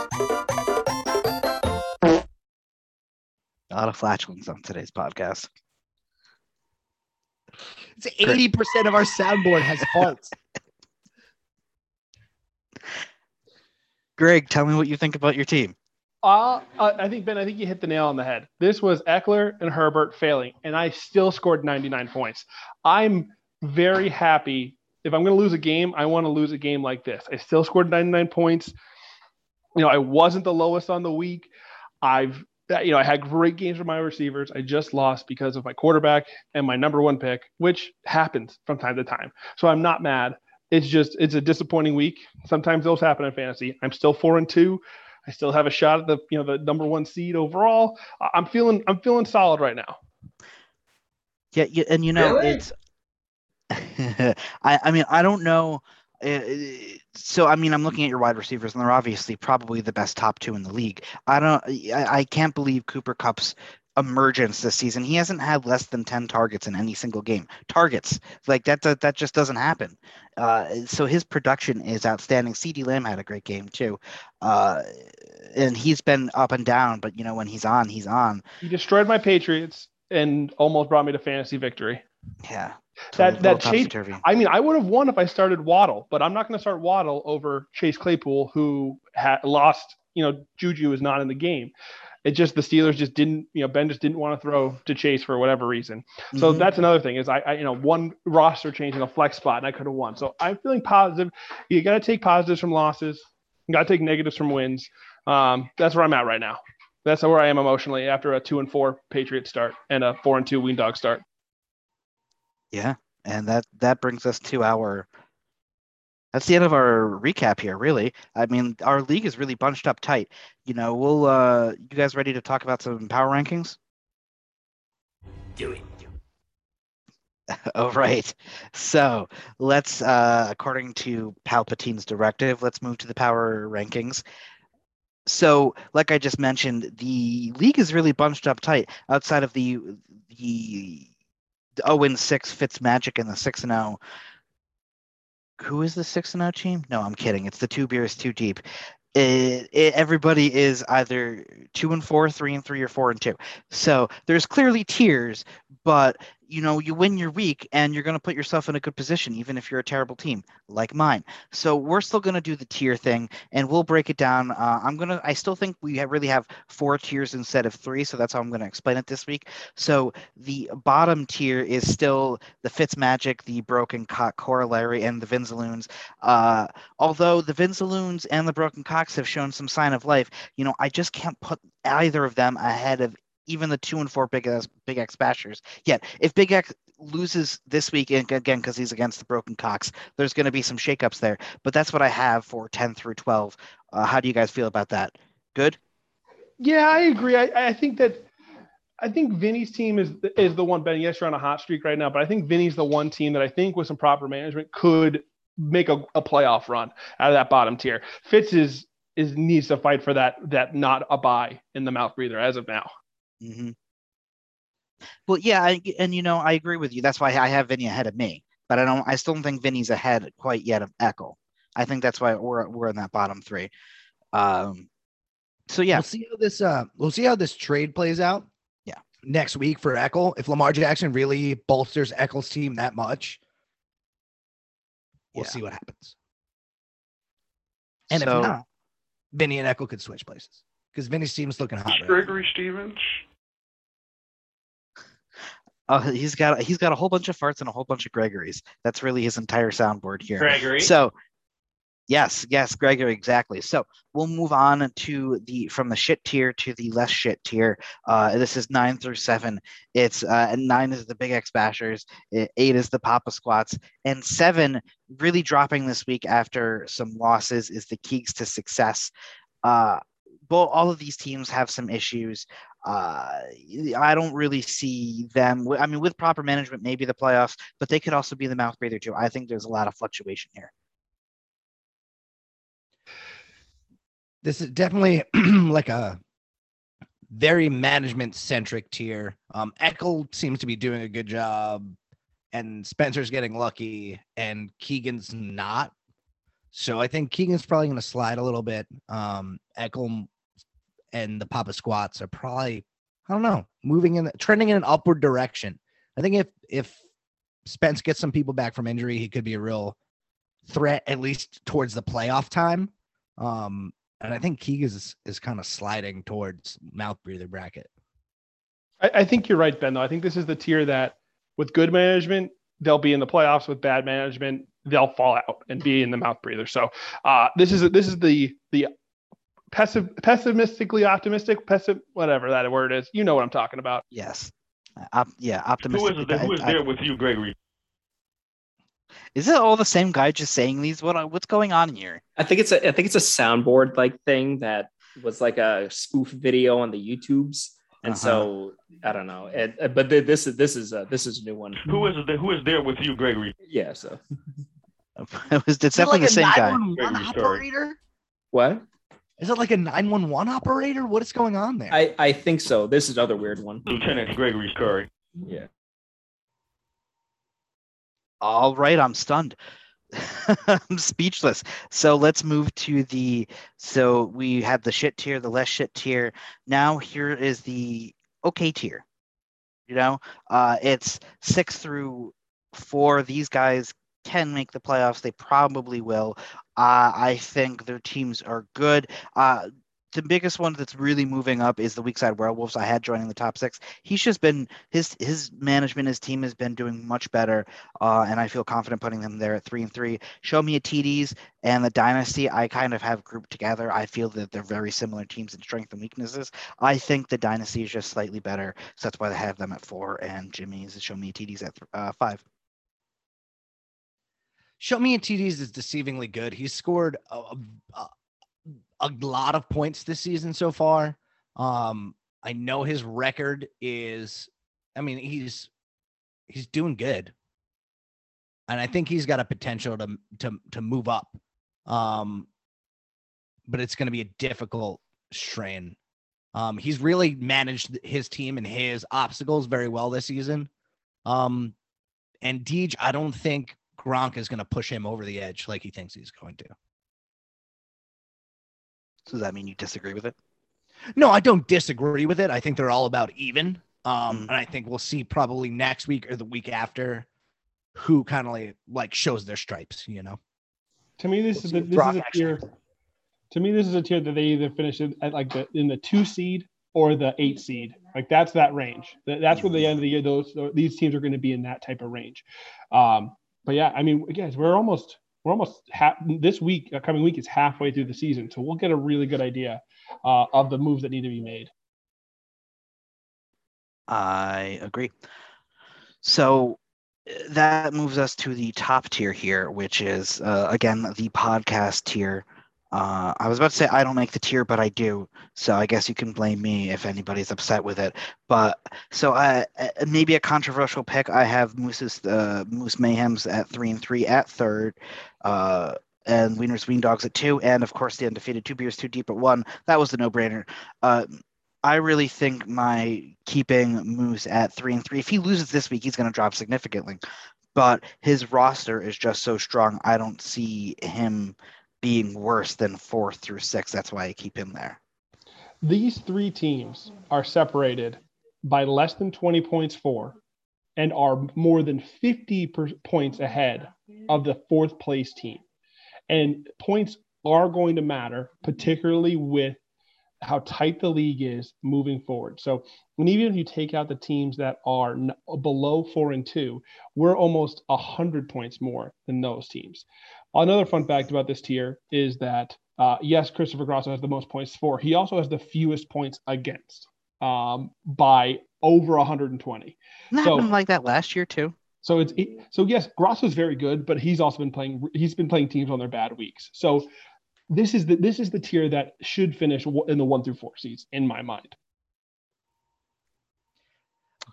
A lot of flatulence on today's podcast. It's eighty percent of our soundboard has *laughs* faults. Greg, tell me what you think about your team. Uh, I I think Ben, I think you hit the nail on the head. This was Ekeler and Herbert failing, and I still scored 99 points. I'm very happy. If I'm going to lose a game, I want to lose a game like this. I still scored 99 points. You know, I wasn't the lowest on the week. I've, you know, I had great games from my receivers. I just lost because of my quarterback and my number one pick, which happens from time to time. So I'm not mad. It's just, it's a disappointing week. Sometimes those happen in fantasy. I'm still four and two. I still have a shot at the you know the number one seed overall. I- I'm feeling I'm feeling solid right now. Yeah, yeah and you know Really? it's. *laughs* I I mean I don't know. Uh, So I mean I'm looking at your wide receivers and they're obviously probably the best top two in the league. I don't. I, I can't believe Cooper Kupp's emergence this season. He hasn't had less than ten targets in any single game. Targets like that that, that just doesn't happen. Uh, so his production is outstanding. CeeDee Lamb had a great game too, uh, and he's been up and down. But you know when he's on, he's on. He destroyed my Patriots and almost brought me to fantasy victory. Yeah. That- that Little Chase- I mean, I would have won if I started Waddle, but I'm not going to start Waddle over Chase Claypool, who had lost. You know, Juju is not in the game. It just the Steelers just didn't. You know, Ben just didn't want to throw to Chase for whatever reason. So Mhm. that's another thing is I, I, you know, one roster change in a flex spot and I could have won. So I'm feeling positive. You got to take positives from losses. You got to take negatives from wins. Um, that's where I'm at right now. That's where I am emotionally after a two and four Patriots start and a four and two Ween Dog start. Yeah, and that that brings us to our. That's the end of our recap here. Really, I mean, our league is really bunched up tight. You know, we'll. uh You guys ready to talk about some power rankings? Do it. *laughs* Oh right. So let's, uh, according to Palpatine's directive, let's move to the power rankings. So, like I just mentioned, the league is really bunched up tight. Outside of the the zero and six fits Magic in the six and zero. Who is the six and zero team? No, I'm kidding. It's the two beers too deep. It, it, everybody is either two and four, three and three, or four and two. So there's clearly tiers, but you know you win your week and you're going to put yourself in a good position even if you're a terrible team like mine. So we're still going to do the tier thing and we'll break it down. Uh, i'm going to i still think we really have four tiers instead of three so that's how i'm going to explain it this week. So the bottom tier is still the Fitzmagic, the broken cock corollary and the vinzaloons. Uh, although the vinzaloons and the broken cocks have shown some sign of life you know i just can't put either of them ahead of even the two and four big X, big X bashers. Yet, if Big X loses this week again because he's against the broken cocks, there's going to be some shakeups there. But that's what I have for ten through twelve. Uh, how do you guys feel about that? Good. Yeah, I agree. I, I think that I think Vinny's team is is the one. Ben, yes, you're on a hot streak right now, but I think Vinny's the one team that I think with some proper management could make a, a playoff run out of that bottom tier. Fitz is is needs to fight for that that not a buy in the mouth breather as of now. Mm-hmm. Well, yeah, I, and you know, I agree with you. That's why I have Vinny ahead of me, but I don't. I still don't think Vinny's ahead quite yet of Echo. I think that's why we're we're in that bottom three. Um, so yeah, We'll see how this uh we'll see how this trade plays out. Yeah. Next week for Eckel. If Lamar Jackson really bolsters Eckel's team that much, we'll Yeah. see what happens. And so, if not, Vinny and Eckel could switch places. Because Vinny's team's looking hot. Right now. Gregory Stevens. uh, *laughs* he's got he's got a whole bunch of farts and a whole bunch of Gregory's. That's really his entire soundboard here. Gregory. So, yes, yes, Gregory, exactly. So we'll move on to the from the shit tier to the less shit tier. Uh, this is nine through seven. It's uh, and nine is the Big X Bashers, eight is the Papa Squats, and seven really dropping this week after some losses is the Keeks to Success. Uh, both all of these teams have some issues. Uh, I don't really see them. I mean, with proper management, maybe the playoffs, but they could also be the mouth breather too. I think there's a lot of fluctuation here. this is definitely *clears throat* like a very management centric tier. Um, Eckel seems to be doing a good job, and Spencer's getting lucky, and Keegan's not. So I think Keegan's probably going to slide a little bit. Um, Eckel and the Papa Squats are probably, I don't know, moving in, trending in an upward direction. I think if if Spence gets some people back from injury, he could be a real threat at least towards the playoff time. Um, and I think Keegan is, is kind of sliding towards mouth breather bracket. I, I think you're right, Ben. Though I think this is the tier that, with good management, they'll be in the playoffs. With bad management, they'll fall out and be in the mouth breather. So uh, this is this is the the pessim, pessimistically optimistic, pessim, whatever that word is. You know what I'm talking about. Yes. Op- yeah, Who optimistic. is, it, who is I- I- there with you, Gregory? is it all the same guy just saying these? What what's going on here? I think it's a I think it's a soundboard like thing that was like a spoof video on the YouTubes. And Uh-huh. so I don't know. It, uh, but th- this is this is uh, this is a new one. Who is it, who is there with you, Gregory? Yeah. So *laughs* it was it's definitely the same guy. Gregory, operator? what? Is it like a 911 operator? What is going on there? I I think so. This is other weird one. Lieutenant Gregory Curry. Yeah. All right, I'm stunned. *laughs* I'm speechless. So let's move to the. So we have the shit tier, the less shit tier. Now here is the okay tier. You know, uh, it's six through four. These guys can make the playoffs. They probably will. Uh, I think their teams are good. Uh, the biggest one that's really moving up is the weak side werewolves. I had joining the top six. He's just been his his management, his team has been doing much better uh, and I feel confident putting them there at three and three. Show me a TDs and the Dynasty. I kind of have grouped together. I feel that they're very similar teams in strength and weaknesses. I think the Dynasty is just slightly better, so that's why I have them at four, and Jimmy's Show me a TDs at th- uh, five. Show me in TDs is deceivingly good. He's scored a, a, a lot of points this season so far. Um, I know his record is I mean, he's he's doing good, and I think he's got a potential to to to move up. Um, but it's going to be a difficult strain. Um, he's really managed his team and his obstacles very well this season. Um, and Deej, I don't think Gronk is going to push him over the edge like he thinks he's going to. So does that mean you disagree with it? No, I don't disagree with it. I think they're all about even. Um, Mhm. and I think we'll see probably next week or the week after who kind of like, like shows their stripes, you know. To me, this We'll is see a, this Brock is a actually- tier. To me, this is a tier that they either finish it at like the in the two seed or the eight seed. Like that's that range. That- That's where the end of the year those these teams are going to be in that type of range. Um, but yeah, I mean, guys, we're almost we're almost half this week. Coming week is halfway through the season, so we'll get a really good idea uh, of the moves that need to be made. I agree. So that moves us to the top tier here, which is uh, again the podcast tier. Uh, I was about to say I don't make the tier, but I do. So I guess you can blame me if anybody's upset with it. But so I uh, maybe a controversial pick. I have Moose's uh, Moose Mayhem's at three and three at third. Uh, and Wieners Wien Dogs at two, and of course the undefeated Two Beers Too Deep at one. That was the no-brainer. Uh, I really think my keeping Moose at three and three. If he loses this week, he's going to drop significantly. But his roster is just so strong. I don't see him being worse than four through six. That's why I keep him there. These three teams are separated by less than 20 points for and are more than 50 per- points ahead of the fourth place team. And points are going to matter, particularly with how tight the league is moving forward. So, and even if you take out the teams that are n- below four and two, we're almost 100 points more than those teams. Another fun fact about this tier is that uh, yes, Christopher Grosso has the most points for. He also has the fewest points against um, by over 120. Didn't So- happen like that last year too. So it's it, so yes, Grosso's very good, but he's also been playing. He's been playing teams on their bad weeks. So this is the this is the tier that should finish in the one through four seeds in my mind.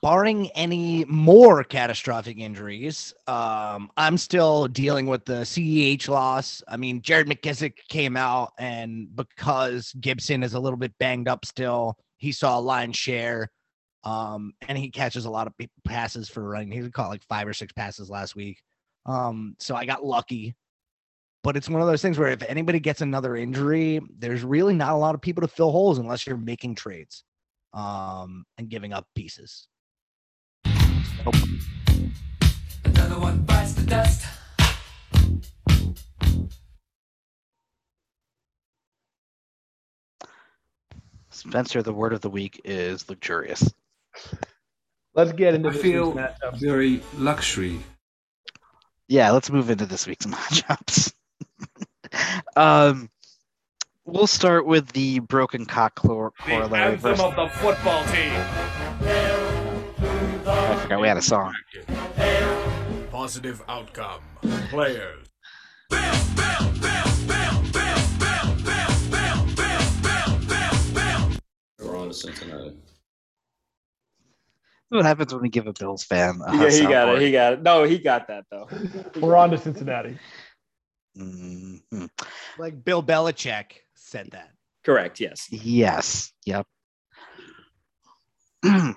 Barring any more catastrophic injuries, um, I'm still dealing with the CEH loss. I mean, Jared McKissic came out, and because Gibson is a little bit banged up still, he saw a line share. Um, and he catches a lot of passes for running. He caught like five or six passes last week. Um, so I got lucky. But it's one of those things where if anybody gets another injury, there's really not a lot of people to fill holes unless you're making trades um, and giving up pieces. Another one bites the dust. Spencer, the word of the week is luxurious. Let's get into I this feel week's matchups. very luxury. Yeah, let's move into this week's *laughs* matchups. um, we'll start with the broken cock chlor- corollary. versus- of the football team. I forgot we had a song. Positive outcome. Players. We're on to Cincinnati. What happens when we give a Bills fan? A Yeah, he got soundboard? it. He got it. No, he got that though. We're on to Cincinnati. Mhm. Like Bill Belichick said that. Correct. Yes. Yes. Yep. *clears throat*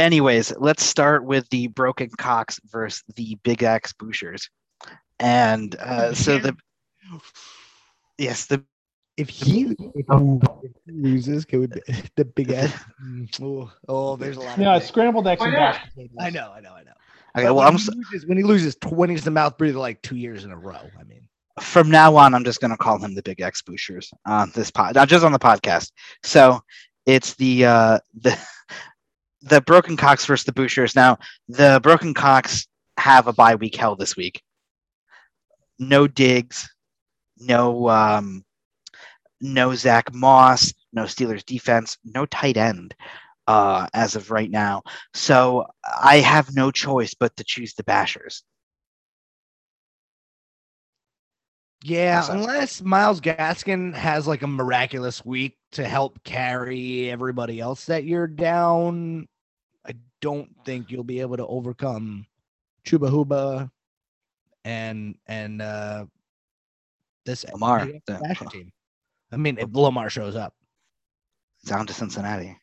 Anyways, let's start with the broken cocks versus the big axe bouchers. And uh, so the yes, the If he, if he, if he loses, can we, *laughs* the big ass. Mm, Oh, oh, there's a lot. Yeah, of scrambled eggs and mashed potatoes. I know, I know, I know. okay. But Well, when I'm he s- loses, when he loses twenty to the mouth breather like two years in a row. I mean, from now on, I'm just going to call him the Big X Bouchers on this pod, not just on the podcast. So it's the uh, the the Broken Cocks versus the Bouchers. Now the Broken Cocks have a bye week hell this week. No digs, no um, no Zach Moss, no Steelers defense, no tight end uh, as of right now. So I have no choice but to choose the Bashers. Yeah, How's that? unless Myles Gaskin has like a miraculous week to help carry everybody else that you're down, I don't think you'll be able to overcome Chuba Huba and and uh this Lamar, the the- team. I mean, if Lamar shows up, Down to Cincinnati.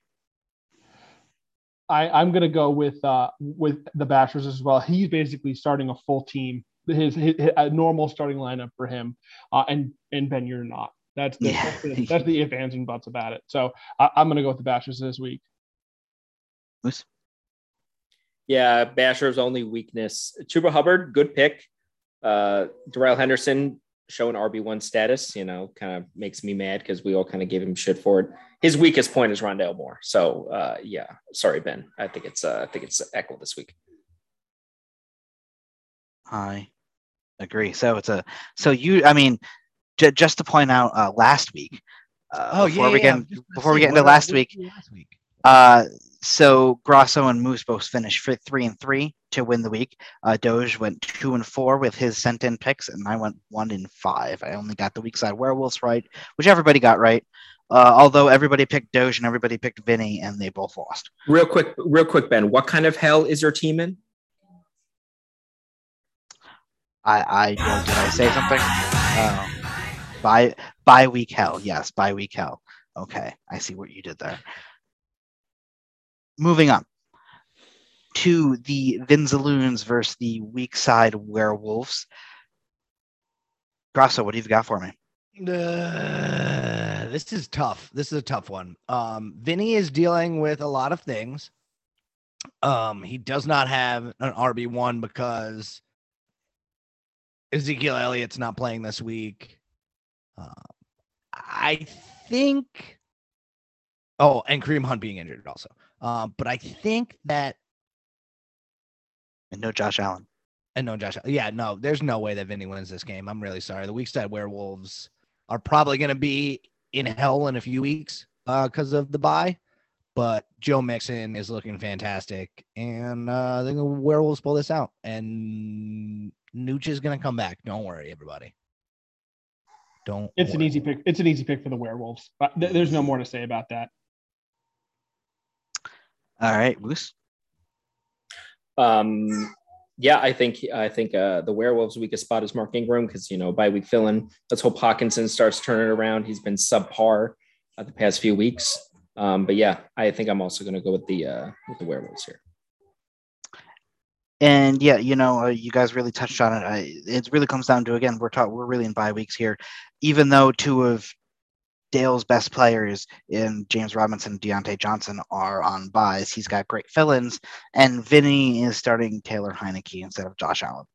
I, I'm gonna go with uh, with the Bashers as well. He's basically starting a full team, his, his, a normal starting lineup for him, uh, and and Ben, you're not. That's the, Yeah. that's, the, that's the if ands and buts about it. So I, I'm gonna go with the Bashers this week. Moose? Yeah, Basher's only weakness. Chuba Hubbard, good pick. Uh, Darrell Henderson showing RB1 status, you know, kind of makes me mad because we all kind of gave him shit for it. His weakest point is Rondale Moore. So uh, yeah, sorry, Ben. I think it's uh, I think it's Echo this week. I agree. So it's a so you. I mean, j- just to point out, uh, last week. Uh, oh yeah before we get I'm just gonna before we get into what did I last week, last week. Uh, so Grosso and Moose both finished for three and three to win the week. Uh, Doge went two and four with his sent in picks, and I went one in five. I only got the weak side werewolves right, which everybody got right. Uh, although everybody picked Doge and everybody picked Vinny, and they both lost. Real quick, real quick, Ben. What kind of hell is your team in? I, I did I say something? Oh, by by week hell, yes, by week hell. Okay, I see what you did there. Moving on to the Vinzaloons versus the weak side werewolves. Grasso, what do you got for me? Uh, this is tough. This is a tough one. Um, Vinny is dealing with a lot of things. Um, he does not have an RB one because Ezekiel Elliott's not playing this week. Uh, I think. Oh, and Kareem Hunt being injured also. Um, but I think that And no Josh Allen. and no Josh. Yeah, no, there's no way that Vinny wins this game. I'm really sorry. The weak side werewolves are probably going to be in hell in a few weeks because of the bye. But Joe Mixon is looking fantastic, and uh, I think the werewolves pull this out. And Nooch is going to come back. Don't worry, everybody. Don't. It's an easy pick. It's an easy pick for the Werewolves. Th- there's no more to say about that. All right, Moose. Um, yeah, I think I think uh, the werewolves' weakest spot is Mark Ingram because you know by week filling. Let's hope Hockenson starts turning around. He's been subpar uh, the past few weeks. Um, but yeah, I think I'm also going to go with the uh, with the werewolves here. And yeah, you know, uh, you guys really touched on it. I, it really comes down to again, we're taught we're really in bye weeks here. Even though two of Dale's best players in James Robinson and Diontae Johnson are on buys, he's got great fill-ins, and Vinny is starting Taylor Heinicke instead of Josh Allen.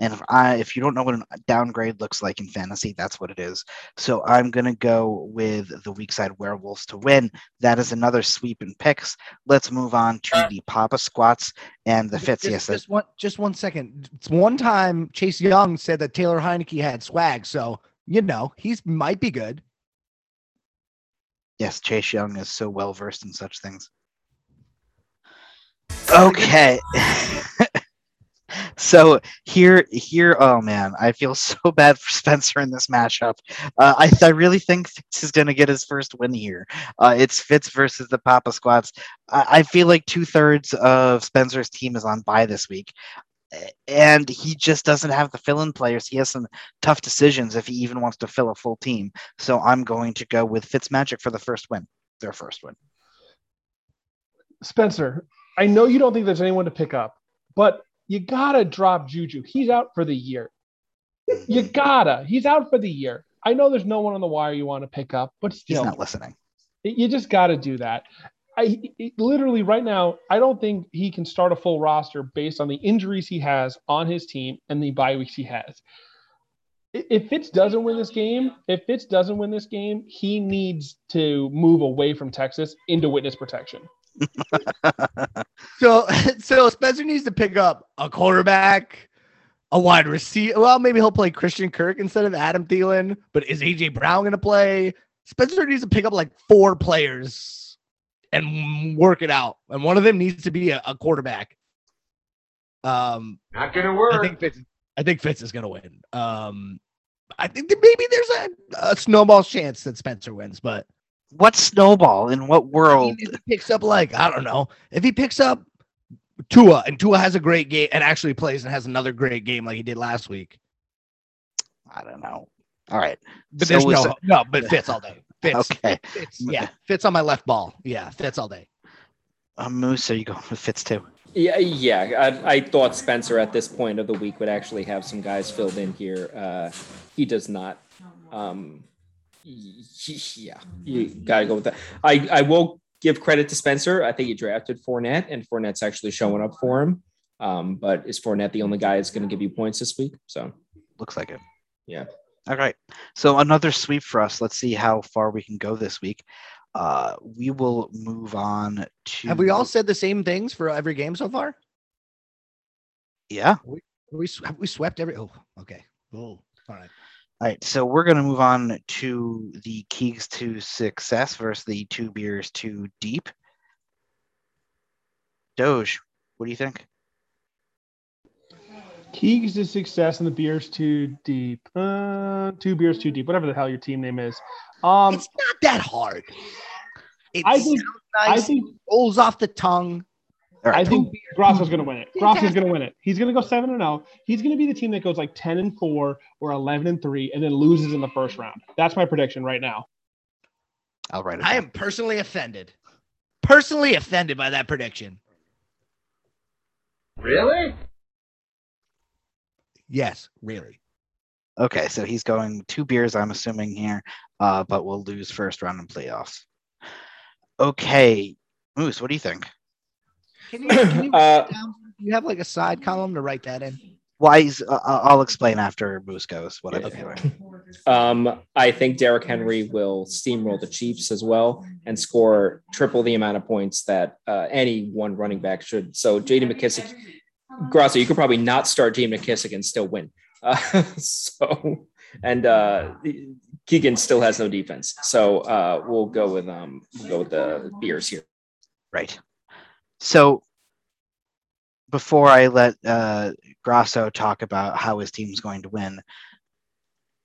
And if I, if you don't know what a downgrade looks like in fantasy, that's what it is. So I'm gonna go with the weak side werewolves to win. That is another sweep in picks. Let's move on to the Papa Squats and the Fitz. Just, just one, just one second. It's one time Chase Young said that Taylor Heinicke had swag, so you know he's might be good. Yes, Chase Young is so well versed in such things. *laughs* Okay. *laughs* so here, here, oh man, I feel *laughs* so bad for Spencer in this matchup. Uh, I, I really think Fitz is going to get his first win here. Uh, it's Fitz versus the Papa Squats. I, I feel like two thirds of Spencer's team is on bye this week. And he just doesn't have the fill-in players. He has some tough decisions if he even wants to fill a full team. So I'm going to go with Fitzmagic for the first win. Their first win. Spencer, I know you don't think there's anyone to pick up, but you gotta drop Juju. He's out for the year. You mm-hmm. gotta. He's out for the year. I know there's no one on the wire you want to pick up, but still, He's not listening. you just got to do that. I it- literally right now, I don't think he can start a full roster based on the injuries he has on his team and the bye weeks he has. If Fitz doesn't win this game, if Fitz doesn't win this game, he needs to move away from Texas into witness protection. *laughs* So, *laughs* so Spencer needs to pick up a quarterback, a wide receiver. Well, maybe he'll play Christian Kirk instead of Adam Thielen. But is AJ Brown going to play? Spencer needs to pick up like four players and work it out. And one of them needs to be a, a quarterback. Um, Not gonna I work. think Fitz. I think Fitz is going to win. Um, I think that maybe there's a, a snowball chance that Spencer wins, but What snowball in what I mean, world? if he picks up like I don't know, if he picks up Tua, and Tua has a great game and actually plays and has another great game like he did last week. I don't know. All right. But So there's was no, no, but Fitz all day. Fitz, *laughs* Okay. Fitz, yeah, Fitz on my left ball. Yeah, Fits all day. Uh, Moose, are you going with Fitz too? Yeah, yeah. I, I thought Spencer at this point of the week would actually have some guys filled in here. Uh, he does not. Um, yeah, you gotta go with that. I, I will give credit to Spencer. I think he drafted Fournette, and Fournette's actually showing up for him. Um, but is Fournette the only guy that's going to give you points this week? So Looks like it. Yeah. All right. So another sweep for us. Let's see how far we can go this week. Uh, we will move on to. Have we all said the same things for every game so far? Yeah. We have we swept every. Oh, okay. Oh, all right. All right. So we're going to move on to the keys to success versus the two beers too deep. Doge, what do you think? Keys to success and the beers too deep. Uh, two beers too deep. Whatever the hell your team name is. Um, it's not that hard. It I think- sounds I nice. think rolls off the tongue. All I right. think Grosso's going to win it. Grosso's Fantastic. going to win it. He's going to go seven and zero. He's going to be the team that goes like ten and four or eleven and three, and then loses in the first round. That's my prediction right now. I'll write it. I down. am personally offended. Personally offended by that prediction. Really? Yes, really. Okay, so he's going two beers, I'm assuming here, uh, but we'll lose first round in playoffs. Okay, Moose, what do you think? Can you, can you, *clears throat* Uh, down? You have like a side column to write that in? Wise, uh, uh, I'll explain after Moose goes what I'm doing. Um, I think Derrick Henry will steamroll the Chiefs as well and score triple the amount of points that uh, any one running back should. So JD McKissic, Grasso, you could probably not start JD McKissic and still win. *laughs* Uh, so and uh, Keegan still has no defense. So uh, we'll go with um, we'll go with the Bears here. Right. So before I let uh, Grasso talk about how his team's going to win,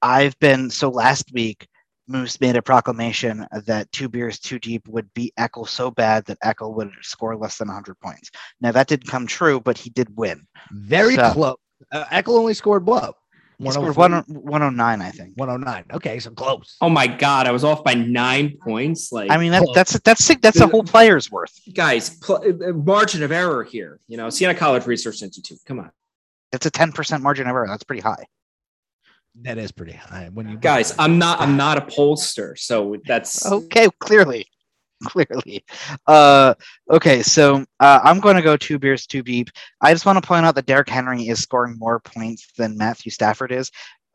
I've been so last week. Moose made a proclamation that two beers too deep would beat Eckel so bad that Eckel would score less than 100 points. Now that didn't come true, but he did win. Very So- close. Uh, Eckel only scored what? He scored 1, 109, I think. 109. Okay, so close. Oh my God, I was off by nine points. Like I mean, that, that's that's that's a whole player's worth. guys, pl- uh, margin of error here. You know, Siena College Research Institute. Come on. That's a 10% margin of error. That's pretty high. That is pretty high. When you guys i'm not i'm not a pollster so that's Okay, clearly. *laughs* Clearly. Uh okay, so uh, I'm going to go two beers too deep. I just want to point out that Derrick Henry is scoring more points than Matthew Stafford is.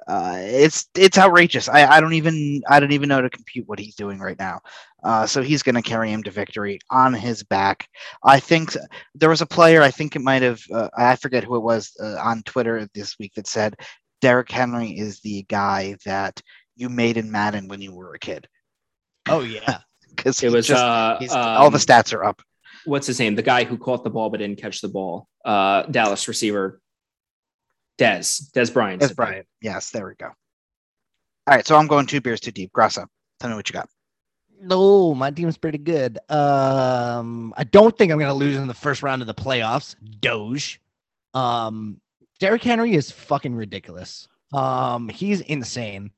Uh, it's it's outrageous. I, I don't even I don't even know to compute what he's doing right now. Uh, so he's going to carry him to victory on his back. I think there was a player. I think it might have uh, I forget who it was uh, on Twitter this week that said Derrick Henry is the guy that you made in Madden when you were a kid Oh yeah. *laughs* because it was just, uh he's, all the um, stats are up. what's his name the guy who caught the ball but didn't catch the ball uh dallas receiver des dez bryant That's Brian. Yes, there we go. All right, so I'm going two beers too deep. Grasso, tell me what you got. No, my team's pretty good. Um, I don't think I'm gonna lose in the first round of the playoffs. Doge. Um, Derrick Henry is fucking ridiculous. Um, he's insane.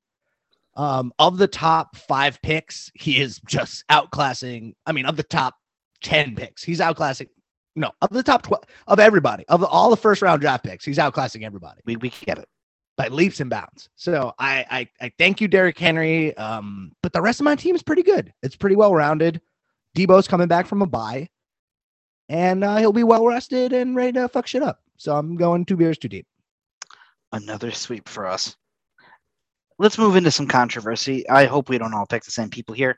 Um, of the top five picks, he is just outclassing. I mean, of the top ten picks, he's outclassing. No, of the top twelve of everybody, of all the first round draft picks, he's outclassing everybody We we get it. by leaps and bounds. So I I, I thank you, Derrick Henry. Um, but the rest of my team is pretty good. It's pretty well rounded. Debo's coming back from a bye, and uh, he'll be well rested and ready to fuck shit up. So I'm going two beers too deep. Another sweep for us. Let's move into some controversy. I hope we don't all pick the same people here.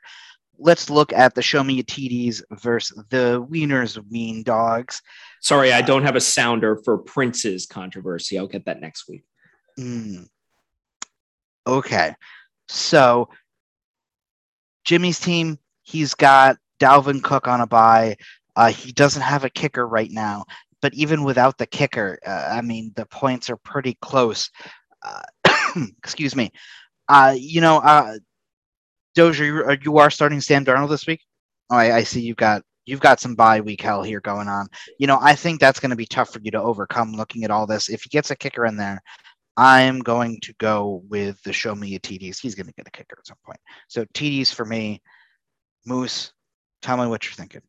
Let's look at the Show Me Your TDs versus the Wieners Wien Dogs. sorry i don't have a sounder for prince's controversy i'll get that next week Mm. Okay. So Jimmy's team, he's got Dalvin Cook on a bye. Uh, he doesn't have a kicker right now, but even without the kicker, uh, I mean, the points are pretty close. Uh, *coughs* excuse me. Uh, you know, uh, Dozier, you, are- you are starting Sam Darnold this week. Oh, I, I see you've got you've got some bye week hell here going on. You know, I think that's going to be tough for you to overcome looking at all this. If he gets a kicker in there, I'm going to go with the show me a TDs. He's going to get a kicker at some point. So TDs for me. Moose, tell me what you're thinking.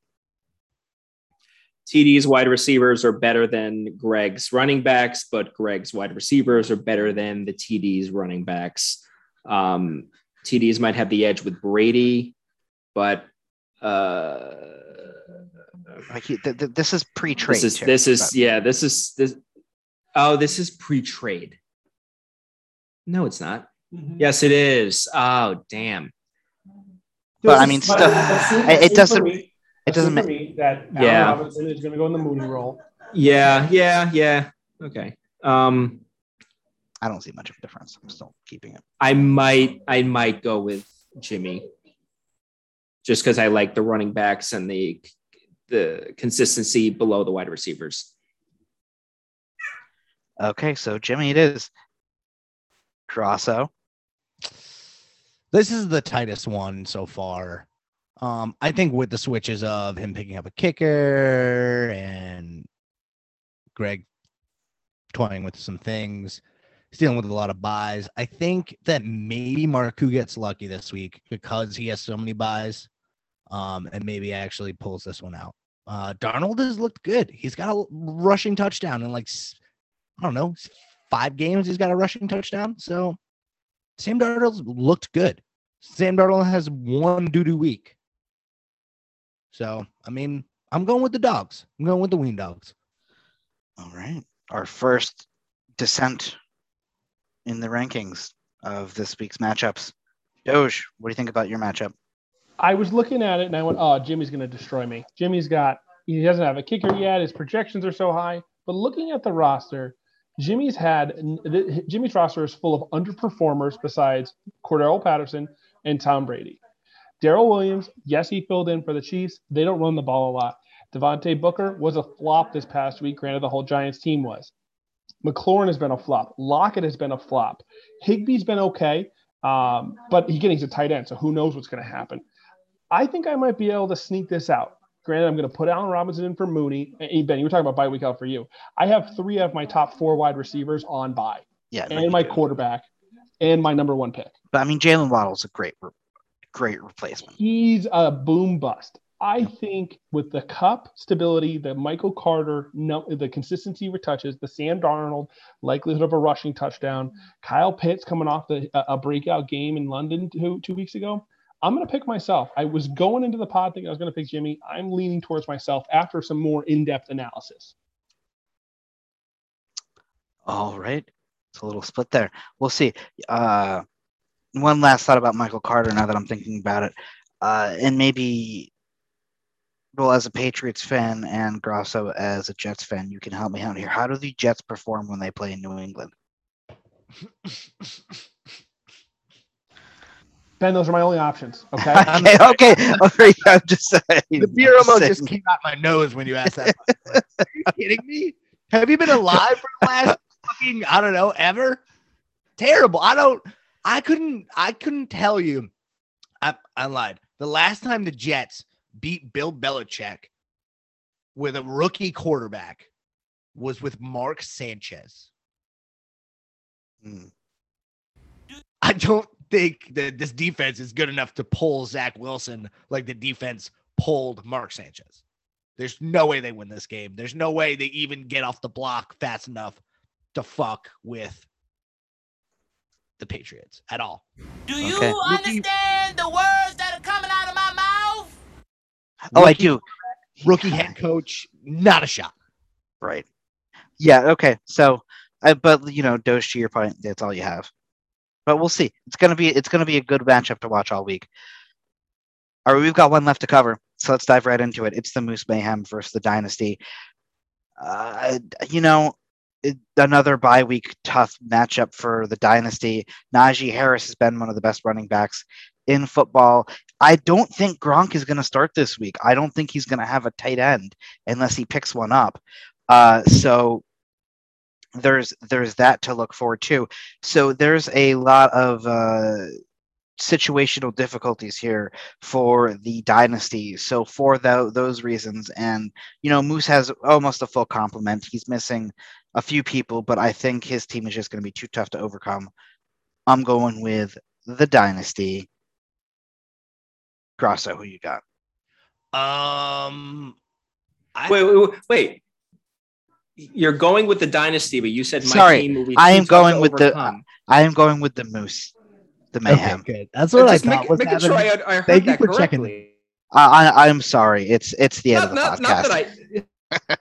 TD's wide receivers are better than Greg's running backs, but Greg's wide receivers are better than the TD's running backs. Um, TDs might have the edge with Brady, but uh, Like he, th- th- this is pre-trade. this is too, this is but- yeah this is this. Oh, this is pre-trade. No, it's not. Yes, it is. Oh, damn. But, I mean, still- it- it doesn't- it doesn't ma- ma- that Allen Yeah. Robinson is going to go in the Mooney role. Yeah, yeah, yeah. Okay. Um, I don't see much of a difference. I'm still keeping it. I might I might go with Jimmy just because I like the running backs and the the consistency below the wide receivers. Okay, so Jimmy, it is. Grosso. This is the tightest one so far. Um, I think with the switches of him picking up a kicker and Greg toying with some things, dealing with a lot of buys. I think that maybe Marku gets lucky this week because he has so many buys, um, and maybe actually pulls this one out. Uh, Darnold has looked good. He's got a rushing touchdown in like I don't know five games. He's got a rushing touchdown. So Sam Darnold's looked good. Sam Darnold has one doo doo week. So, I mean, I'm going with the dogs. I'm going with the Ween dogs. All right. Our first descent in the rankings of this week's matchups. Doge, what do you think about your matchup? I was looking at it and I went, oh, Jimmy's going to destroy me. Jimmy's got, he doesn't have a kicker yet. His projections are so high. But looking at the roster, Jimmy's had, Jimmy's roster is full of underperformers besides Cordell Patterson and Tom Brady. Darrel Williams, yes, he filled in for the Chiefs. They don't run the ball a lot. Devontae Booker was a flop this past week. Granted, the whole Giants team was. McLaurin has been a flop. Lockett has been a flop. Higbee's been okay, um, but he getting to tight end, so who knows what's going to happen. I think I might be able to sneak this out. Granted, I'm going to put Allen Robinson in for Mooney. Hey, Ben, you were talking about bye week out for you. I have three of my top four wide receivers on bye, Yeah, and my quarterback, and my number one pick. But I mean, Jaylen Waddle's a great, re- great replacement. He's a boom bust. I think with the cup stability, the Michael Carter, no, the consistency with touches, the Sam Darnold likelihood of a rushing touchdown, Kyle Pitts coming off the a, breakout game in London two, two weeks ago. I'm going to pick myself. I was going into the pod thinking I was going to pick Jimmy. I'm leaning towards myself after some more in-depth analysis. All right. It's a little split there. We'll see. Uh, one last thought about Michael Carter now that I'm thinking about it. Uh, and maybe, well, as a Patriots fan and Grosso as a Jets fan, you can help me out here. How do the Jets perform when they play in New England? *laughs* Ben, those are my only options. Okay. *laughs* okay, okay. *laughs* All right, I'm just saying. The beer almost saying- just came out my nose when you asked that. question. Are you kidding me? Have you been alive for the last fucking I don't know ever? Terrible. I don't. I couldn't. I couldn't tell you. I, I lied. The last time the Jets beat Bill Belichick with a rookie quarterback was with Mark Sanchez. Hmm. I don't think that this defense is good enough to pull Zach Wilson like the defense pulled Mark Sanchez. There's no way they win this game. There's no way they even get off the block fast enough to fuck with the Patriots at all. Do you Okay. understand the words that are coming out of my mouth? Oh, I Rookie- do. Rookie head coach, not a shot. Right. Yeah. Okay. So, uh, but you know, Doge, to your point, that's all you have. But we'll see. It's gonna be it's gonna be a good matchup to watch all week. All right, we've got one left to cover, so let's dive right into it. It's the Moose Mayhem versus the Dynasty. Uh, you know, it, another bye week tough matchup for the Dynasty. Najee Harris has been one of the best running backs in football. I don't think Gronk is going to start this week. I don't think he's going to have a tight end unless he picks one up. Uh, so there's there's that to look forward to. So there's a lot of uh, situational difficulties here for the dynasty. So for tho- those reasons, and you know, Moose has almost a full complement. He's missing a few people, but I think his team is just going to be too tough to overcome. I'm going with the dynasty. Grasso, who you got? Um, I, Wait, wait, wait, wait. You're going with the dynasty, but you said my Sorry, team will be I too am tough going to with the- overcome. I am going with the Moose, the okay, Mayhem. good. That's what I Just thought make, was making sure. I, I heard Thank you that for checking. correctly. I, I I'm sorry. It's it's the end of the not, podcast. not that I.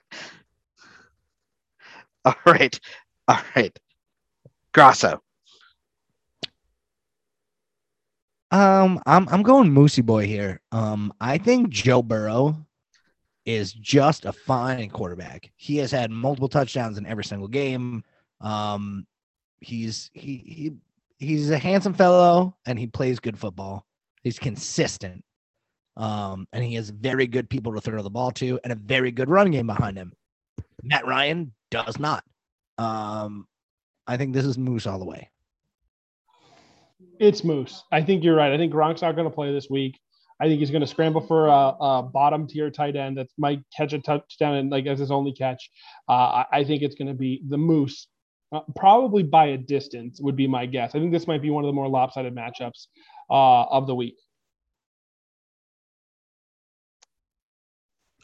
*laughs* All right, all right. Grasso. Um, I'm I'm going Moosey boy here. Um, I think Joe Burrow is just a fine quarterback. He has had multiple touchdowns in every single game. Um, he's he he he's a handsome fellow and he plays good football. He's consistent. Um, and he has very good people to throw the ball to and a very good run game behind him. Matt Ryan does not. Um, I think this is Moose all the way. It's Moose. I think you're right. I think Gronk's not going to play this week. I think he's going to scramble for a, a bottom tier tight end that might catch a touchdown and like as his only catch. Uh, I, I think it's going to be the Moose, uh, probably by a distance would be my guess. I think this might be one of the more lopsided matchups uh, of the week.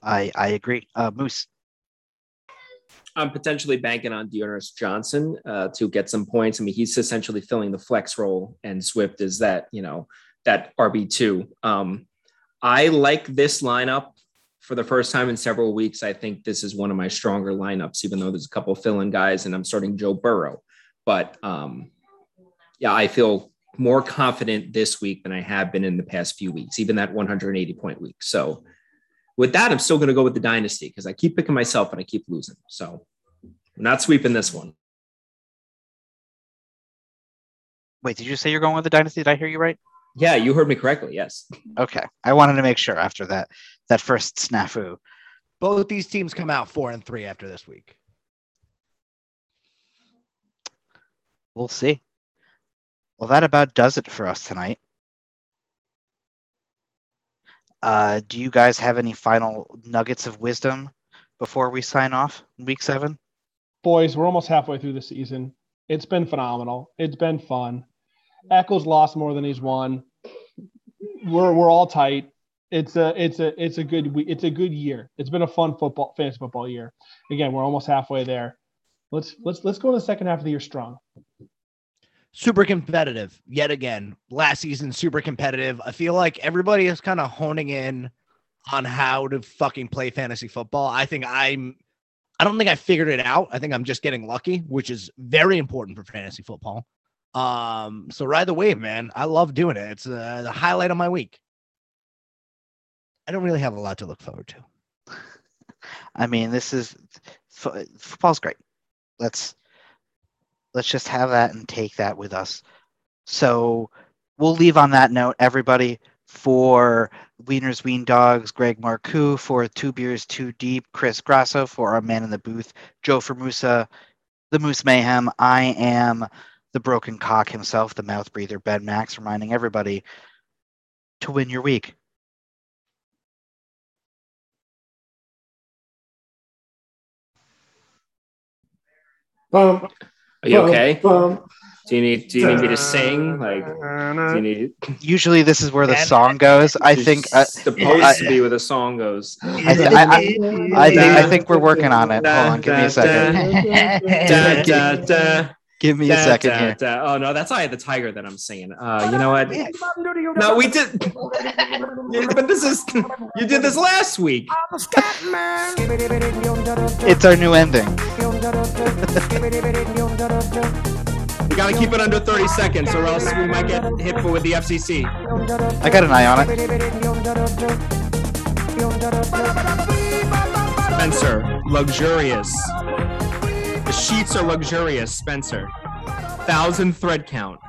I I agree. Uh, Moose. I'm potentially banking on Diontae Johnson uh, to get some points. I mean, he's essentially filling the flex role, and Swift is that you know that RB two. Um, I like this lineup for the first time in several weeks. I think this is one of my stronger lineups, even though there's a couple fill-in guys, and I'm starting Joe Burrow. But um, yeah, I feel more confident this week than I have been in the past few weeks, even that 180 point week. So with that, I'm still going to go with the dynasty because I keep picking myself and I keep losing. So I'm not sweeping this one. Wait, did you say you're going with the dynasty? Did I hear you right? Yeah, you heard me correctly. Yes. Okay. I wanted to make sure after that that first snafu. Both these teams come out four and three after this week. We'll see. Well, that about does it for us tonight. Uh, do you guys have any final nuggets of wisdom before we sign off week seven? Boys, we're almost halfway through the season. It's been phenomenal. It's been fun. Eccles lost more than he's won. We're we're all tight. It's a it's a it's a good it's a good year. It's been a fun football fantasy football year. Again, we're almost halfway there. Let's let's let's go in the second half of the year strong. super competitive yet again. Last season, super competitive. I feel like everybody is kind of honing in on how to fucking play fantasy football. I think I'm, I don't think I figured it out. I think I'm just getting lucky, which is very important for fantasy football. Um, so ride the wave, man. I love doing it. It's uh, the highlight of my week. I don't really have a lot to look forward to. *laughs* I mean, this is football's great. Let's let's just have that and take that with us. So we'll leave on that note, everybody. For Wieners Wien Dogs, Greg Marcoux. For Two Beers Too Deep, Chris Grasso. For our man in the booth, Joe Formusa, the Moose Mayhem. I am the broken cock himself, the mouth breather, Ben Max, reminding everybody to win your week. Bum, Are you bum, okay? bum. Do you need Do you need me to sing? Like, do you need? Usually, this is where the song goes. I think. Uh, It's supposed I- to be where the song goes. I, th- I, I, I think I think we're working on it. Hold on, give me a second. Da, da, da, Give me a second da, here. da. Oh no, that's I the Tiger that I'm singing. Uh, you know what? No, we did. Yeah, *laughs* but this is you did this last week. It's our new ending. We gotta keep it under 30 seconds, or else we might get hit with the FCC. I got an eye on it. Spencer, luxurious. The sheets are luxurious, Spencer. Thousand thread count.